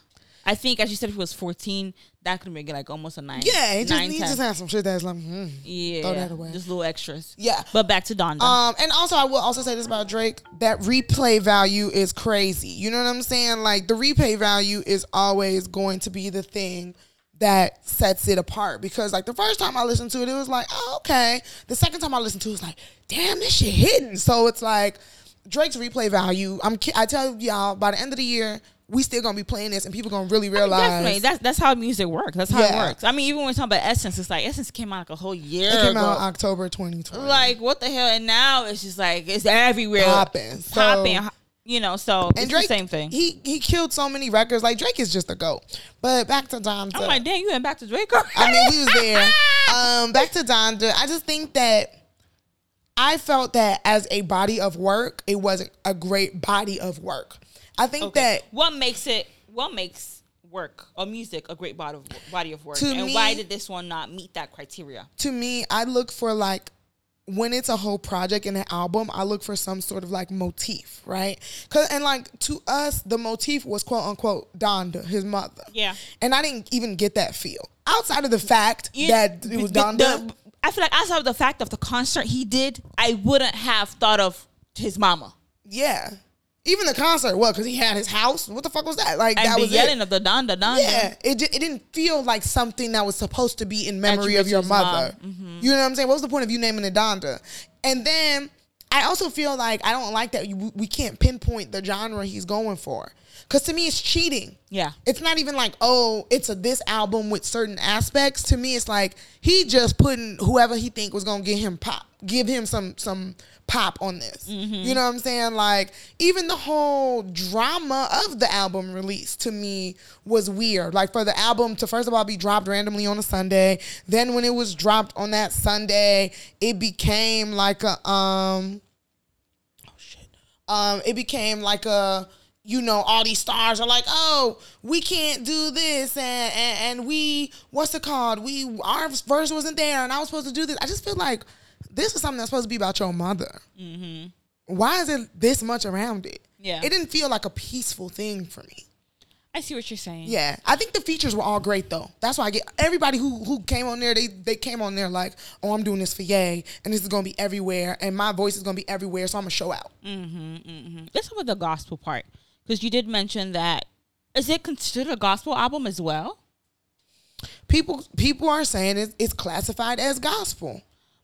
I think, as you said, if he was 14, that could make it like almost a nine. Yeah, he just, 10. just had some shit that's like, hmm. yeah, throw that away. just little extras. Yeah. But back to Donda. Um, and also I will also say this about Drake: that replay value is crazy. You know what I'm saying? Like the replay value is always going to be the thing that sets it apart. Because like the first time I listened to it, it was like, oh, okay. The second time I listened to it, it was like, damn, this shit hitting. So it's like Drake's replay value. I'm I tell y'all by the end of the year, we still gonna be playing this, and people gonna really realize. Definitely, that's that's how music works. That's how Yeah. it works. I mean, even when we talk about Essence, it's like Essence came out like a whole year it came ago. out October 2020. like what the hell? And now it's just like it's everywhere, Popping. So- popping. You know, so and Drake, the same thing. He he killed so many records. Like Drake is just a goat. But back to Donda. I'm like, damn, you went back to Drake. I mean, we was there. [laughs] Um, back to Donda. I just think that I felt that as a body of work, it wasn't a great body of work. I think Okay. that what makes it? What makes work or music a great body of body of work? And me- why did this one not meet that criteria? to me, I look for like when it's a whole project and an album, I look for some sort of like motif, right? Cause and like to us, the motif was quote unquote Donda, his mother. Yeah. And I didn't even get that feel. Outside of the fact You- that it was Donda. the- I feel like outside of the fact of the concert he did, I wouldn't have thought of his mama. yeah. Even the concert, well, Because he had his house. What the fuck was that? Like And that was yelling it. of the Donda Donda. Yeah, it, it didn't feel like something that was supposed to be in memory of your mother. You know what I'm saying? What was the point of you naming it Donda? And then I also feel like I don't like that you, we can't pinpoint the genre he's going for. Because to me, it's cheating. Yeah. It's not even like, oh, it's a this album with certain aspects. To me, it's like he just putting whoever he think was gonna give him pop, give him some some pop on this. You know what I'm saying? Like even the whole drama of the album release to me was weird. Like for the album to first of all be dropped randomly on a Sunday, then when it was dropped on that Sunday, it became like a um um, it became like a you know all these stars are like oh we can't do this. And, and and we what's it called? We our verse wasn't there and i was supposed to do this. I just feel like this is something that's supposed to be about your mother. Why is it this much around it? Yeah. it didn't feel like a peaceful thing for me. I see what you're saying. yeah. I think the features were all great though. That's why i get everybody who who came on there they they came on there like oh i'm doing this for yay and this is gonna be everywhere and my voice is gonna be everywhere so i'm gonna show out. Hmm hmm hmm. Let's talk about the gospel part because you did mention that. Is it considered a gospel album as well? people people are saying it's, it's classified as gospel.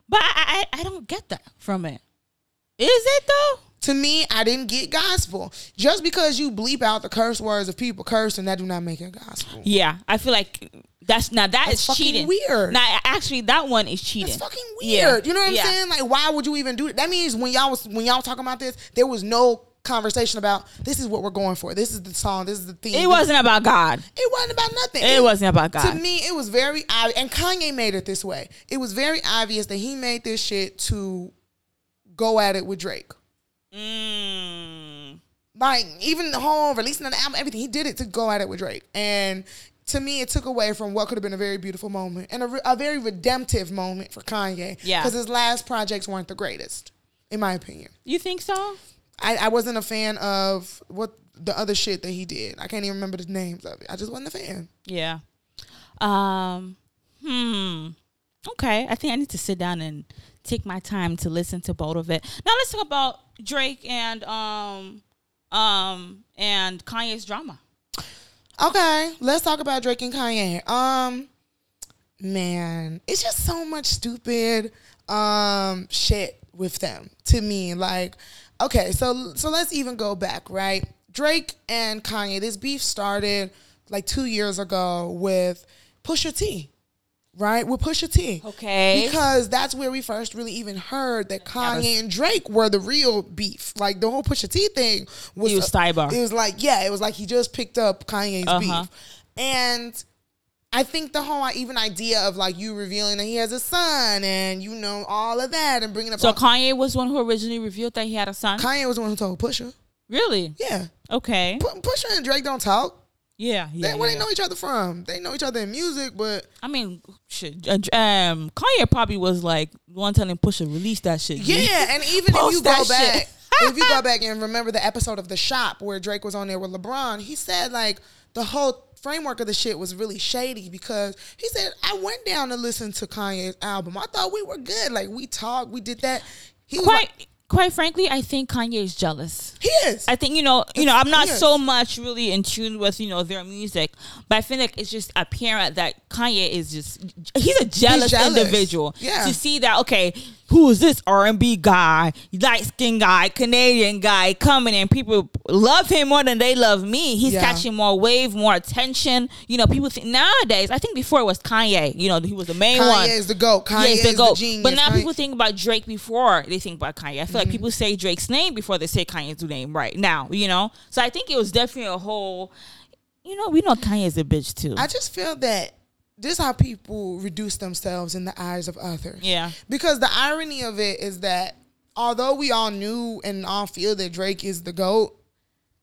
But I, I I don't get that from it. Is it though? To me, I didn't get gospel. Just because you bleep out the curse words of people cursing, that do not make it gospel. Yeah, I feel like that's now that That's is fucking cheating. weird. Now actually, that one is cheating. It's fucking Yeah. weird. You know what I'm Yeah. saying? Like, why would you even do it? That means when y'all was when y'all talking about this, there was no conversation about this is what we're going for. This is the song. This is the theme. It wasn't about God. It wasn't about nothing. It wasn't about God. To me, it was very obvious, and Kanye made it this way. It was very obvious that he made this shit to go at it with Drake. Mm. like even the whole releasing of the album, everything he did it to go at it with Drake, and to me, it took away from what could have been a very beautiful moment and a, re- a very redemptive moment for Kanye. Yeah. because his last projects weren't the greatest, in my opinion. You think so? I, I wasn't a fan of what the other shit that he did. I can't even remember the names of it. I just wasn't a fan. Yeah. Um. Hmm. Okay. I think I need to sit down and take my time to listen to both of it. Now let's talk about Drake and um um and Kanye's drama. Okay, let's talk about Drake and Kanye. Um, man, it's just so much stupid um shit with them to me. Like, okay, so so let's even go back, right? Drake and Kanye, this beef started like two years ago with Pusha T. Right with Pusha T, Okay. because that's where we first really even heard that Kanye and Drake were the real beef. Like the whole Pusha T thing was, He was sidebar. It was like, yeah, it was like he just picked up Kanye's Uh-huh. beef. And I think the whole even idea of like you revealing that he has a son and you know all of that and bringing up So all, Kanye was one who originally revealed that he had a son. Kanye was the one who told Pusha. really? Yeah, Okay. Pu- Pusha and Drake don't talk. Yeah. They, Yeah. where yeah. they know each other from? They know each other in music, but I mean, shit. uh, Um, Kanye probably was like the one telling Pusha release that shit. yeah. And even if you go back, [laughs] if you go back and remember the episode of The Shop where Drake was on there with LeBron, he said like the whole framework of the shit was really shady because he said I went down to listen to Kanye's album. I thought we were good. Like we talked, we did that. He was Quite like, quite frankly, I think Kanye is jealous. he is. I think you know, you know, I'm not so much really in tune with you know their music, but I feel like it's just apparent that Kanye is just he's a jealous, jealous. individual. Yeah. To see that, okay, who is this R and B guy, light skinned guy, Canadian guy coming in? People love him more than they love me. He's Yeah. catching more wave, more attention. You know, people think nowadays. I think before it was Kanye. You know, he was the main Kanye one. Kanye is the goat. Kanye is the goat. genius. But now Kanye- people think about Drake before they think about Kanye. I feel Mm-hmm. like people say Drake's name before they say Kanye's name right now, you know? So I think it was definitely a whole, you know, we know Kanye's a bitch too. I just feel that this is how people reduce themselves in the eyes of others. Yeah. Because the irony of it is that although we all knew and all feel that Drake is the GOAT,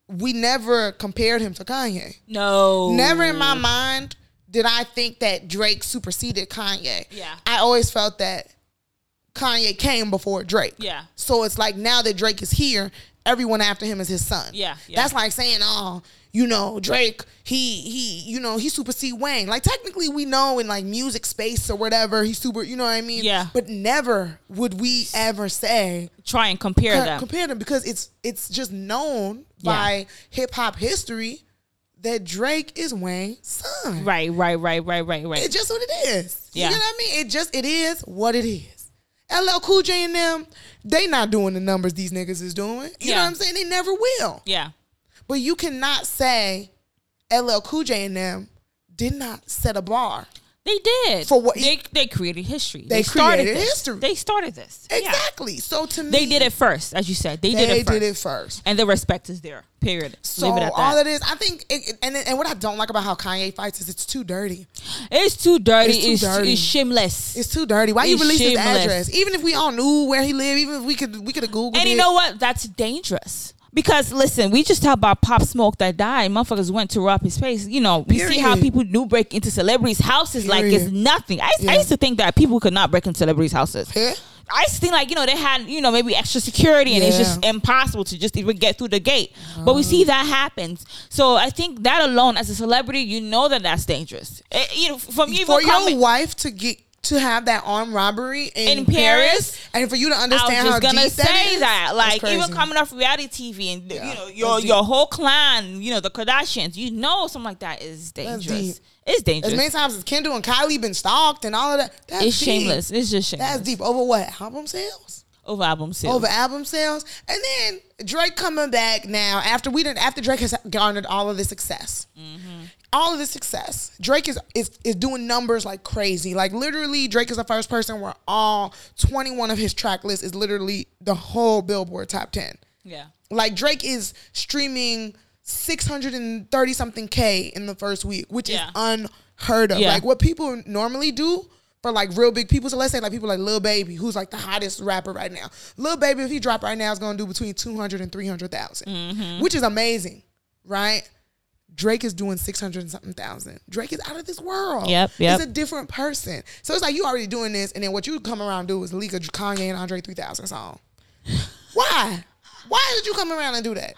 we never compared him to Kanye. no. Never in my mind did I think that Drake superseded Kanye. Yeah. I always felt that Kanye came before Drake. Yeah. So it's like now that Drake is here, everyone after him is his son. Yeah, yeah. That's like saying, oh, you know, Drake, he he, you know, he supersede Wayne. Like technically we know in like music space or whatever, he's super, you know what I mean? Yeah. But never would we ever say Try and compare co- them. compare them because it's it's just known Yeah. by hip hop history that Drake is Wayne's son. right, right, right, right, right, right. It's just what it is. Yeah. You know what I mean? It just it is what it is. LL Cool J and them, they not doing the numbers these niggas is doing. You know what I'm saying? They never will. yeah. But you cannot say LL Cool J and them did not set a bar. They did. For what- they they created history. They started created this. history. They started this. Yeah. Exactly. So to me, They did it first, as you said. They, They did it first. did it first. And the respect is there. Period. So Leave it at that. all that is, I think, it, it- and and what I don't like about how Kanye fights is it's too dirty. it's too dirty. It's too It's, dirty. it's shameless. It's too dirty. Why you It's release his address? Even if we all knew where he lived, even if we could we could have googled And it. you know what? That's dangerous. Because listen, we just talked about Pop Smoke that died. Motherfuckers went to rob his face. You know, we see how people do break into celebrities' houses like it's nothing. I, I used to think that people could not break into celebrities' houses. Yeah. I used to think like you know they had you know maybe extra security and it's just impossible to just even get through the gate. But we see that happens. So I think that alone, as a celebrity, you know that that's dangerous. Eh, you know, from you for your coming, wife to get to have that armed robbery in, In Paris, Paris? and for you to I understand was how just gonna deep say that is, that, like even coming off reality TV and Yeah, you know your your whole clan, you know the Kardashians, you know something like that is dangerous. It's dangerous. as many times as Kendall and Kylie been stalked and all of that. That's it's deep. shameless. It's just shameless. That's deep. Over what album sales? Over album sales. Over album sales, and then Drake coming back now after we didn't after Drake has garnered all of this success. Mm-hmm. All of this success, Drake is, is is doing numbers like crazy. Like literally, Drake is the first person where all twenty one of his track list is literally the whole Billboard top ten. yeah. Like Drake is streaming 630 something K in the first week, which Yeah. is unheard of. Yeah. Like what people normally do for like real big people. So let's say like people like Lil Baby, who's like the hottest rapper right now. Lil Baby, if he drop right now, is gonna do between 200 and 300,000, Mm-hmm. which is amazing, right? Drake is doing 600 and something thousand. Drake is out of this world. Yep, yep. He's a different person. So it's like you already doing this, and then what you come around and do is leak a Kanye and Andre 3000 song. [laughs] Why? Why did you come around and do that?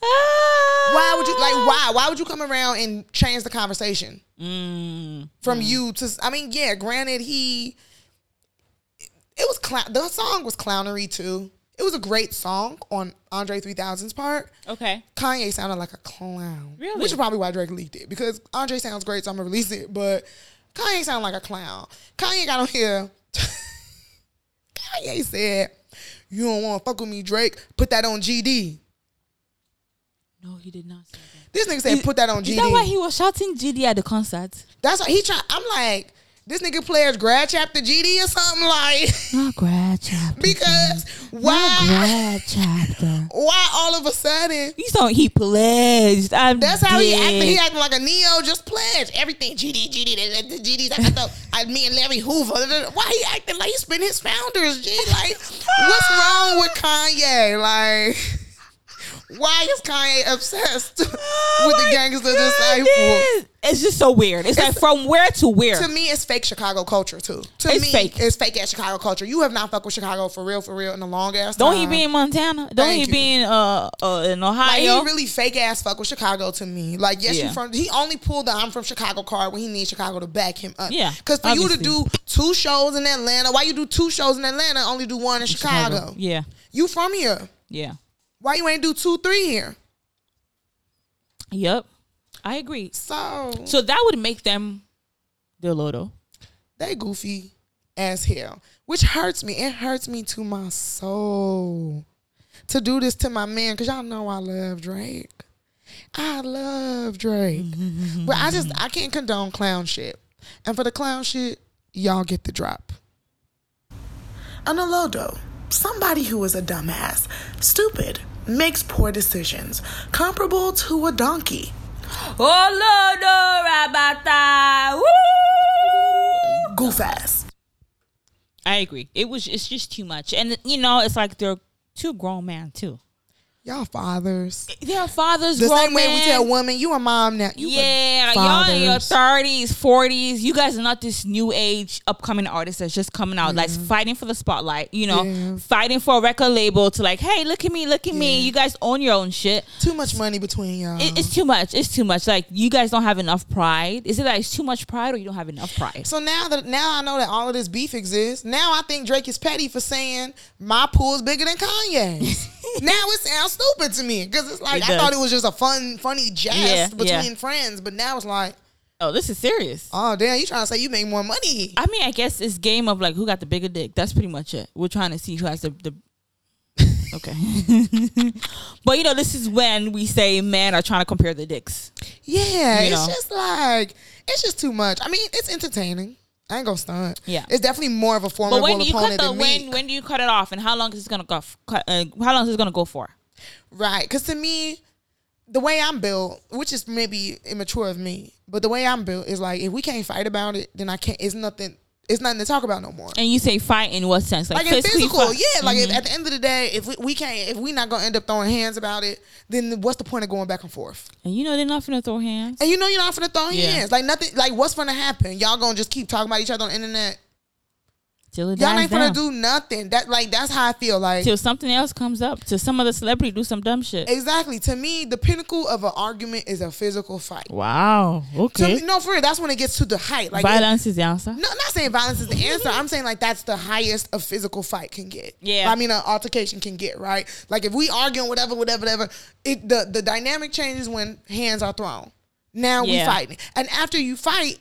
Why would you like why? Why would you come around and change the conversation Mm. from you to? I mean, yeah. Granted, he it was clown. The song was clownery too. It was a great song on Andre 3000's part. Okay. Kanye sounded like a clown. Really? Which is probably why Drake leaked it. Because Andre sounds great, so I'm gonna release it. But Kanye sounded like a clown. Kanye got on here. [laughs] Kanye said, You don't wanna fuck with me, Drake. Put that on GD. No, he did not say that. This nigga said, put that on GD." Is that why he was shouting GD at the concert? That's why he trying. I'm like, this nigga players grad chapter GD or something like [laughs] Not grad chapter. because why grad chapter. [laughs] why all of a sudden You saw he pledged. I'm that's how he dead. acting. He acting like a neo, just pledged everything. GD, GD, the, GDs. I thought I, me and Larry Hoover. Why he acting like he spent his founders? G, like what's wrong with Kanye? Like Why is Kanye obsessed [laughs] with Oh the gangster disciple? It's just so weird. It's, like from where to where. To me, it's fake Chicago culture too. To It's me, fake. it's fake ass Chicago culture. You have not fucked with Chicago for real, for real in a long ass time. Don't time. he be in Montana? Don't Thank he you. be in uh, uh in Like Ohio? he really fake ass fuck with Chicago to me. Like yes, Yeah. you from. He only pulled the I'm from Chicago card when he needs Chicago to back him up. Yeah, because for you to do two shows in Atlanta, why you do two shows in Atlanta, only do one in Chicago? Yeah, You from here? yeah, Why you ain't do two, three here? yep. I agree. So, So that would make them the Loto. they goofy as hell, which hurts me. It hurts me to my soul to do this to my man because y'all know I love Drake. I love Drake, [laughs] but I just I can't condone clown shit. And for the clown shit, y'all get the drop. An Olodo, somebody who is a dumbass, stupid, makes poor decisions, comparable to a donkey. Oh Lodo Rabata. Woo! Goof ass. I agree. It was. It's just too much, and you know, it's like they're two grown men too. Y'all fathers. Eh, They're fathers. The same way we tell women, you a mom now. You yeah, y'all in your thirties, forties. You guys are not this new age upcoming artist that's just coming out, like fighting for the spotlight. You know, Yeah. fighting for a record label to like, hey, look at me, look at me. You guys own your own shit. Too much money between y'all. It, it's too much. It's too much. Like you guys don't have enough pride. Is it like it's too much pride, or you don't have enough pride? so now that now I know that all of this beef exists. Now I think Drake is petty for saying my pool is bigger than Kanye's. [laughs] now it sounds stupid to me because it's like It I thought it was just a fun, funny jest Yeah, between yeah. friends, but now it's like, Oh, this is serious. oh damn, you trying to say you make more money? I mean, I guess it's game of like who got the bigger dick. That's pretty much it. We're trying to see who has the the. [laughs] Okay, [laughs] but you know, this is when we say men are trying to compare the dicks. Yeah, You it's know. just like it's just too much. I mean, it's entertaining. I ain't gonna stunt. Yeah. it's definitely more of a But formidable when do you cut opponent the than when me. when do you cut it off, and how long is this gonna go? f- Cut, uh, how long is this gonna go for? Right. Because to me, the way I'm built, which is maybe immature of me, but the way I'm built is like if we can't fight about it, then I can't. It's nothing. It's nothing to talk about no more. And you say fight in what sense? Like physically physical, fight? yeah. Like Mhm. if, at the end of the day, if we, we can't, if we not gonna end up throwing hands about it, then what's the point of going back and forth? and you know they're not gonna throw hands. And you know you're not gonna throw Yeah. hands. Like nothing. Like what's gonna happen? Y'all gonna just keep talking about each other on the internet? Till it Y'all ain't gonna do nothing. That like that's how I feel. Like Till something else comes up. Till some other celebrity do some dumb shit. exactly. To me, the pinnacle of an argument is a physical fight. Wow. Okay. me, no, for real, that's when it gets to the height. Like Violence is the answer. No, I'm not saying violence is the answer. I'm saying like that's the highest a physical fight can get. Yeah. I mean, an altercation can get right. Like if we arguing whatever, whatever, whatever, it the the dynamic changes when hands are thrown. Now we Yeah. fighting, and after you fight,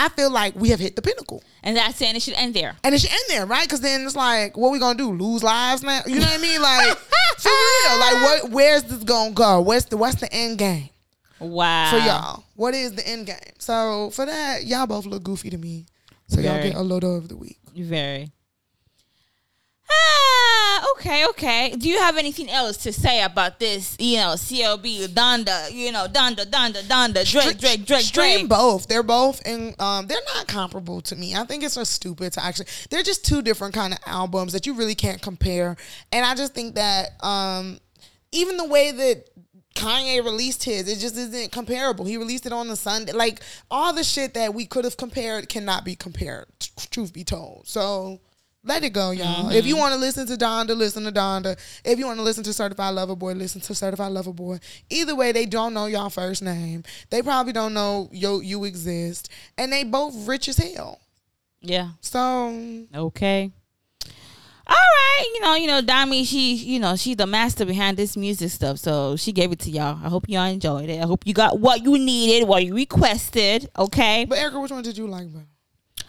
I feel like we have hit the pinnacle, And that's saying it should end there. and it should end there, right? Because then it's like, what we gonna do? Lose lives now? You know what I mean? Like [laughs] for real, like what? Where's this gonna go? What's the what's the end game? Wow. for y'all. What is the end game? So for that, y'all both look goofy to me. So y'all get a Lodo of the week. Very. Ah, okay, okay. Do you have anything else to say about this? You know, CLB, Donda, you know, Donda, Donda, Donda, Drake, Drake, Drake, Stream Drake. both. They're both and um they're not comparable to me. I think it's just stupid to actually they're just two different kind of albums that you really can't compare. And I just think that um even the way that Kanye released his, it just isn't comparable. He released it on the Sunday. Like all the shit that we could have compared cannot be compared, truth be told. So let it go, y'all. If Mm-hmm. you want to listen to Donda, listen to Donda. If you want to listen to Certified Lover Boy, listen to Certified Lover Boy. Either way, they don't know y'all first name. They probably don't know yo you exist, and they both rich as hell. Yeah. So Okay. All right, you know, you know, Dami, she, you know, she's the master behind this music stuff, so she gave it to y'all. I hope y'all enjoyed it. I hope you got what you needed, what you requested. Okay, But Erica, which one did you like better?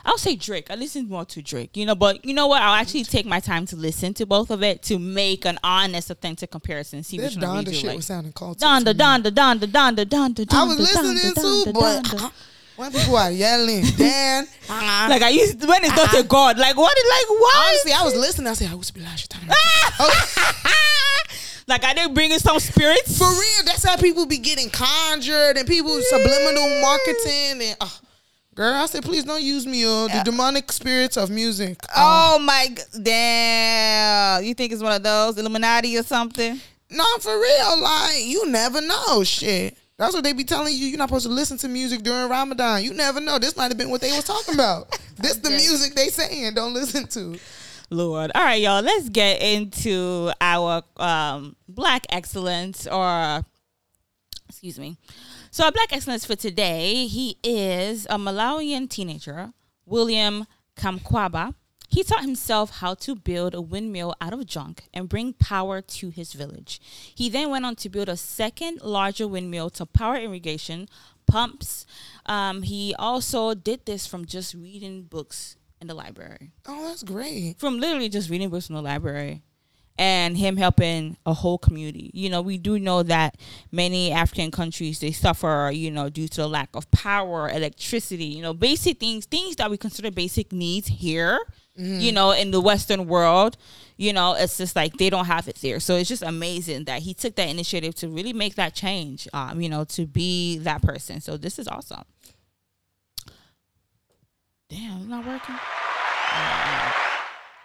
I'll say Drake. I listened more to Drake, you know, but you know what? I'll actually take my time to listen to both of it to make an honest, authentic comparison. See which one we do shit like. was sounding culty. Donda. Donda, Donda, Donda, Donda, Donda. I was listening to, but Donda. when people are yelling, [laughs] Dan, uh, like I used to, when it's not to God. Like what? Like what? honestly, I was listening. I said, I was be like, [laughs] [laughs] like I didn't bring in some spirits. For real, that's how people be getting conjured and people subliminal marketing and uh, girl, I said, please don't use me or the demonic spirits of music. Uh, Oh my damn! You think it's one of those Illuminati or something? No, for real. Like you never know. Shit. That's what they be telling you. You're not supposed to listen to music during Ramadan. You never know. This might have been what they was talking about. [laughs] this the music they saying. Don't listen to. Lord. All right, y'all. Let's get into our um, Black excellence, or excuse me. So, our Black excellence for today, he is a Malawian teenager, William Kamkwamba. He taught himself how to build a windmill out of junk and bring power to his village. He then went on to build a second larger windmill to power irrigation, pumps. Um, he also did this from just reading books in the library Oh, that's great. from literally just reading books in the library and him helping a whole community. You know, we do know that many African countries they suffer, you know, due to the lack of power, electricity, you know, basic things, things that we consider basic needs here. You know, in the Western world, you know, it's just like they don't have it there. So it's just amazing that he took that initiative to really make that change. Um, you know, to be that person. So this is awesome. Damn, it's not working.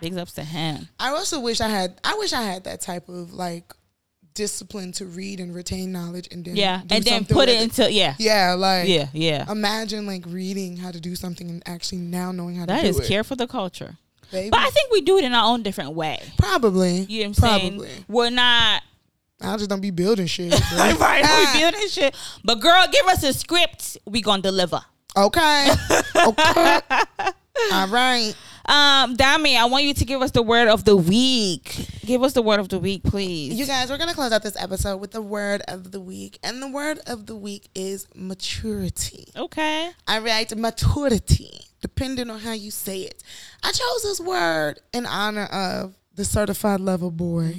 Big ups to him. I also wish I had. I wish I had that type of like discipline to read and retain knowledge and then Yeah, do and then put it into yeah, Yeah, like yeah, yeah. Imagine like reading how to do something and actually now knowing how That to is do it. care for the culture. Baby. But I think we do it in our own different way. Probably. You know what I'm Probably. saying? We're not I just don't be building shit. [laughs] right. We building shit. But girl, give us a script. We gonna deliver. Okay. [laughs] Okay. All right. Um, Dami, I want you to give us the word of the week. Give us the word of the week, please. You guys, we're gonna close out this episode with the word of the week, and the word of the week is maturity. okay? I write maturity, depending on how you say it. I chose this word in honor of the certified lover boy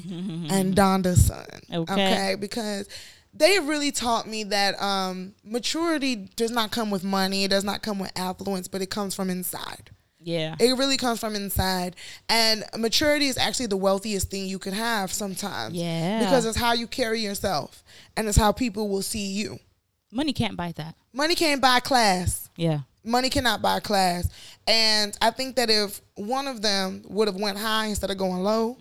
and Donda's son. Okay. because they really taught me that um, maturity does not come with money, it does not come with affluence, but it comes from inside. Yeah. It really comes from inside. And maturity is actually the wealthiest thing you could have sometimes. Yeah. Because it's how you carry yourself and it's how people will see you. Money can't buy that. Money can't buy class. Yeah. Money cannot buy class. And I think that if one of them would have went high instead of going low,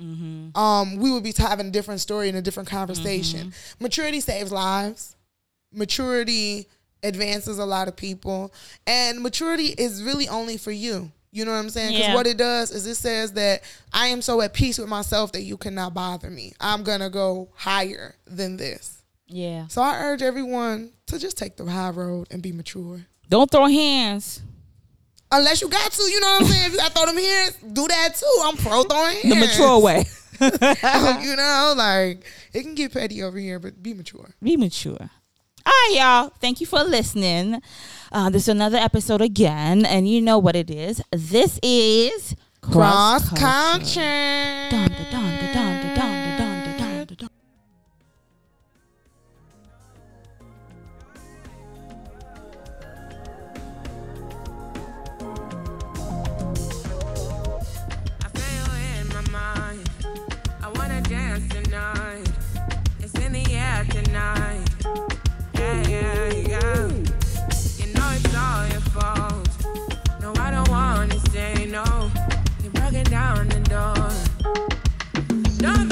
um, we would be having a different story and a different conversation. Maturity saves lives. Maturity advances a lot of people. And maturity is really only for you. You know what I'm saying? Because Yeah. what it does is it says that I am so at peace with myself that you cannot bother me. I'm going to go higher than this. Yeah. So I urge everyone to just take the high road and be mature. Don't throw hands. Unless you got to, you know what I'm saying? If you got to throw them hands, do that too. I'm pro throwing hands. The mature way. [laughs] you know, like it can get petty over here, but be mature. Be mature. All right, y'all. Thank you for listening. Uh, this is another episode again, and you know what it is. This is Cross Culture. country. Dun, dun, dun, dun. fault. No, I don't wanna say no. You're breaking down the door. Don't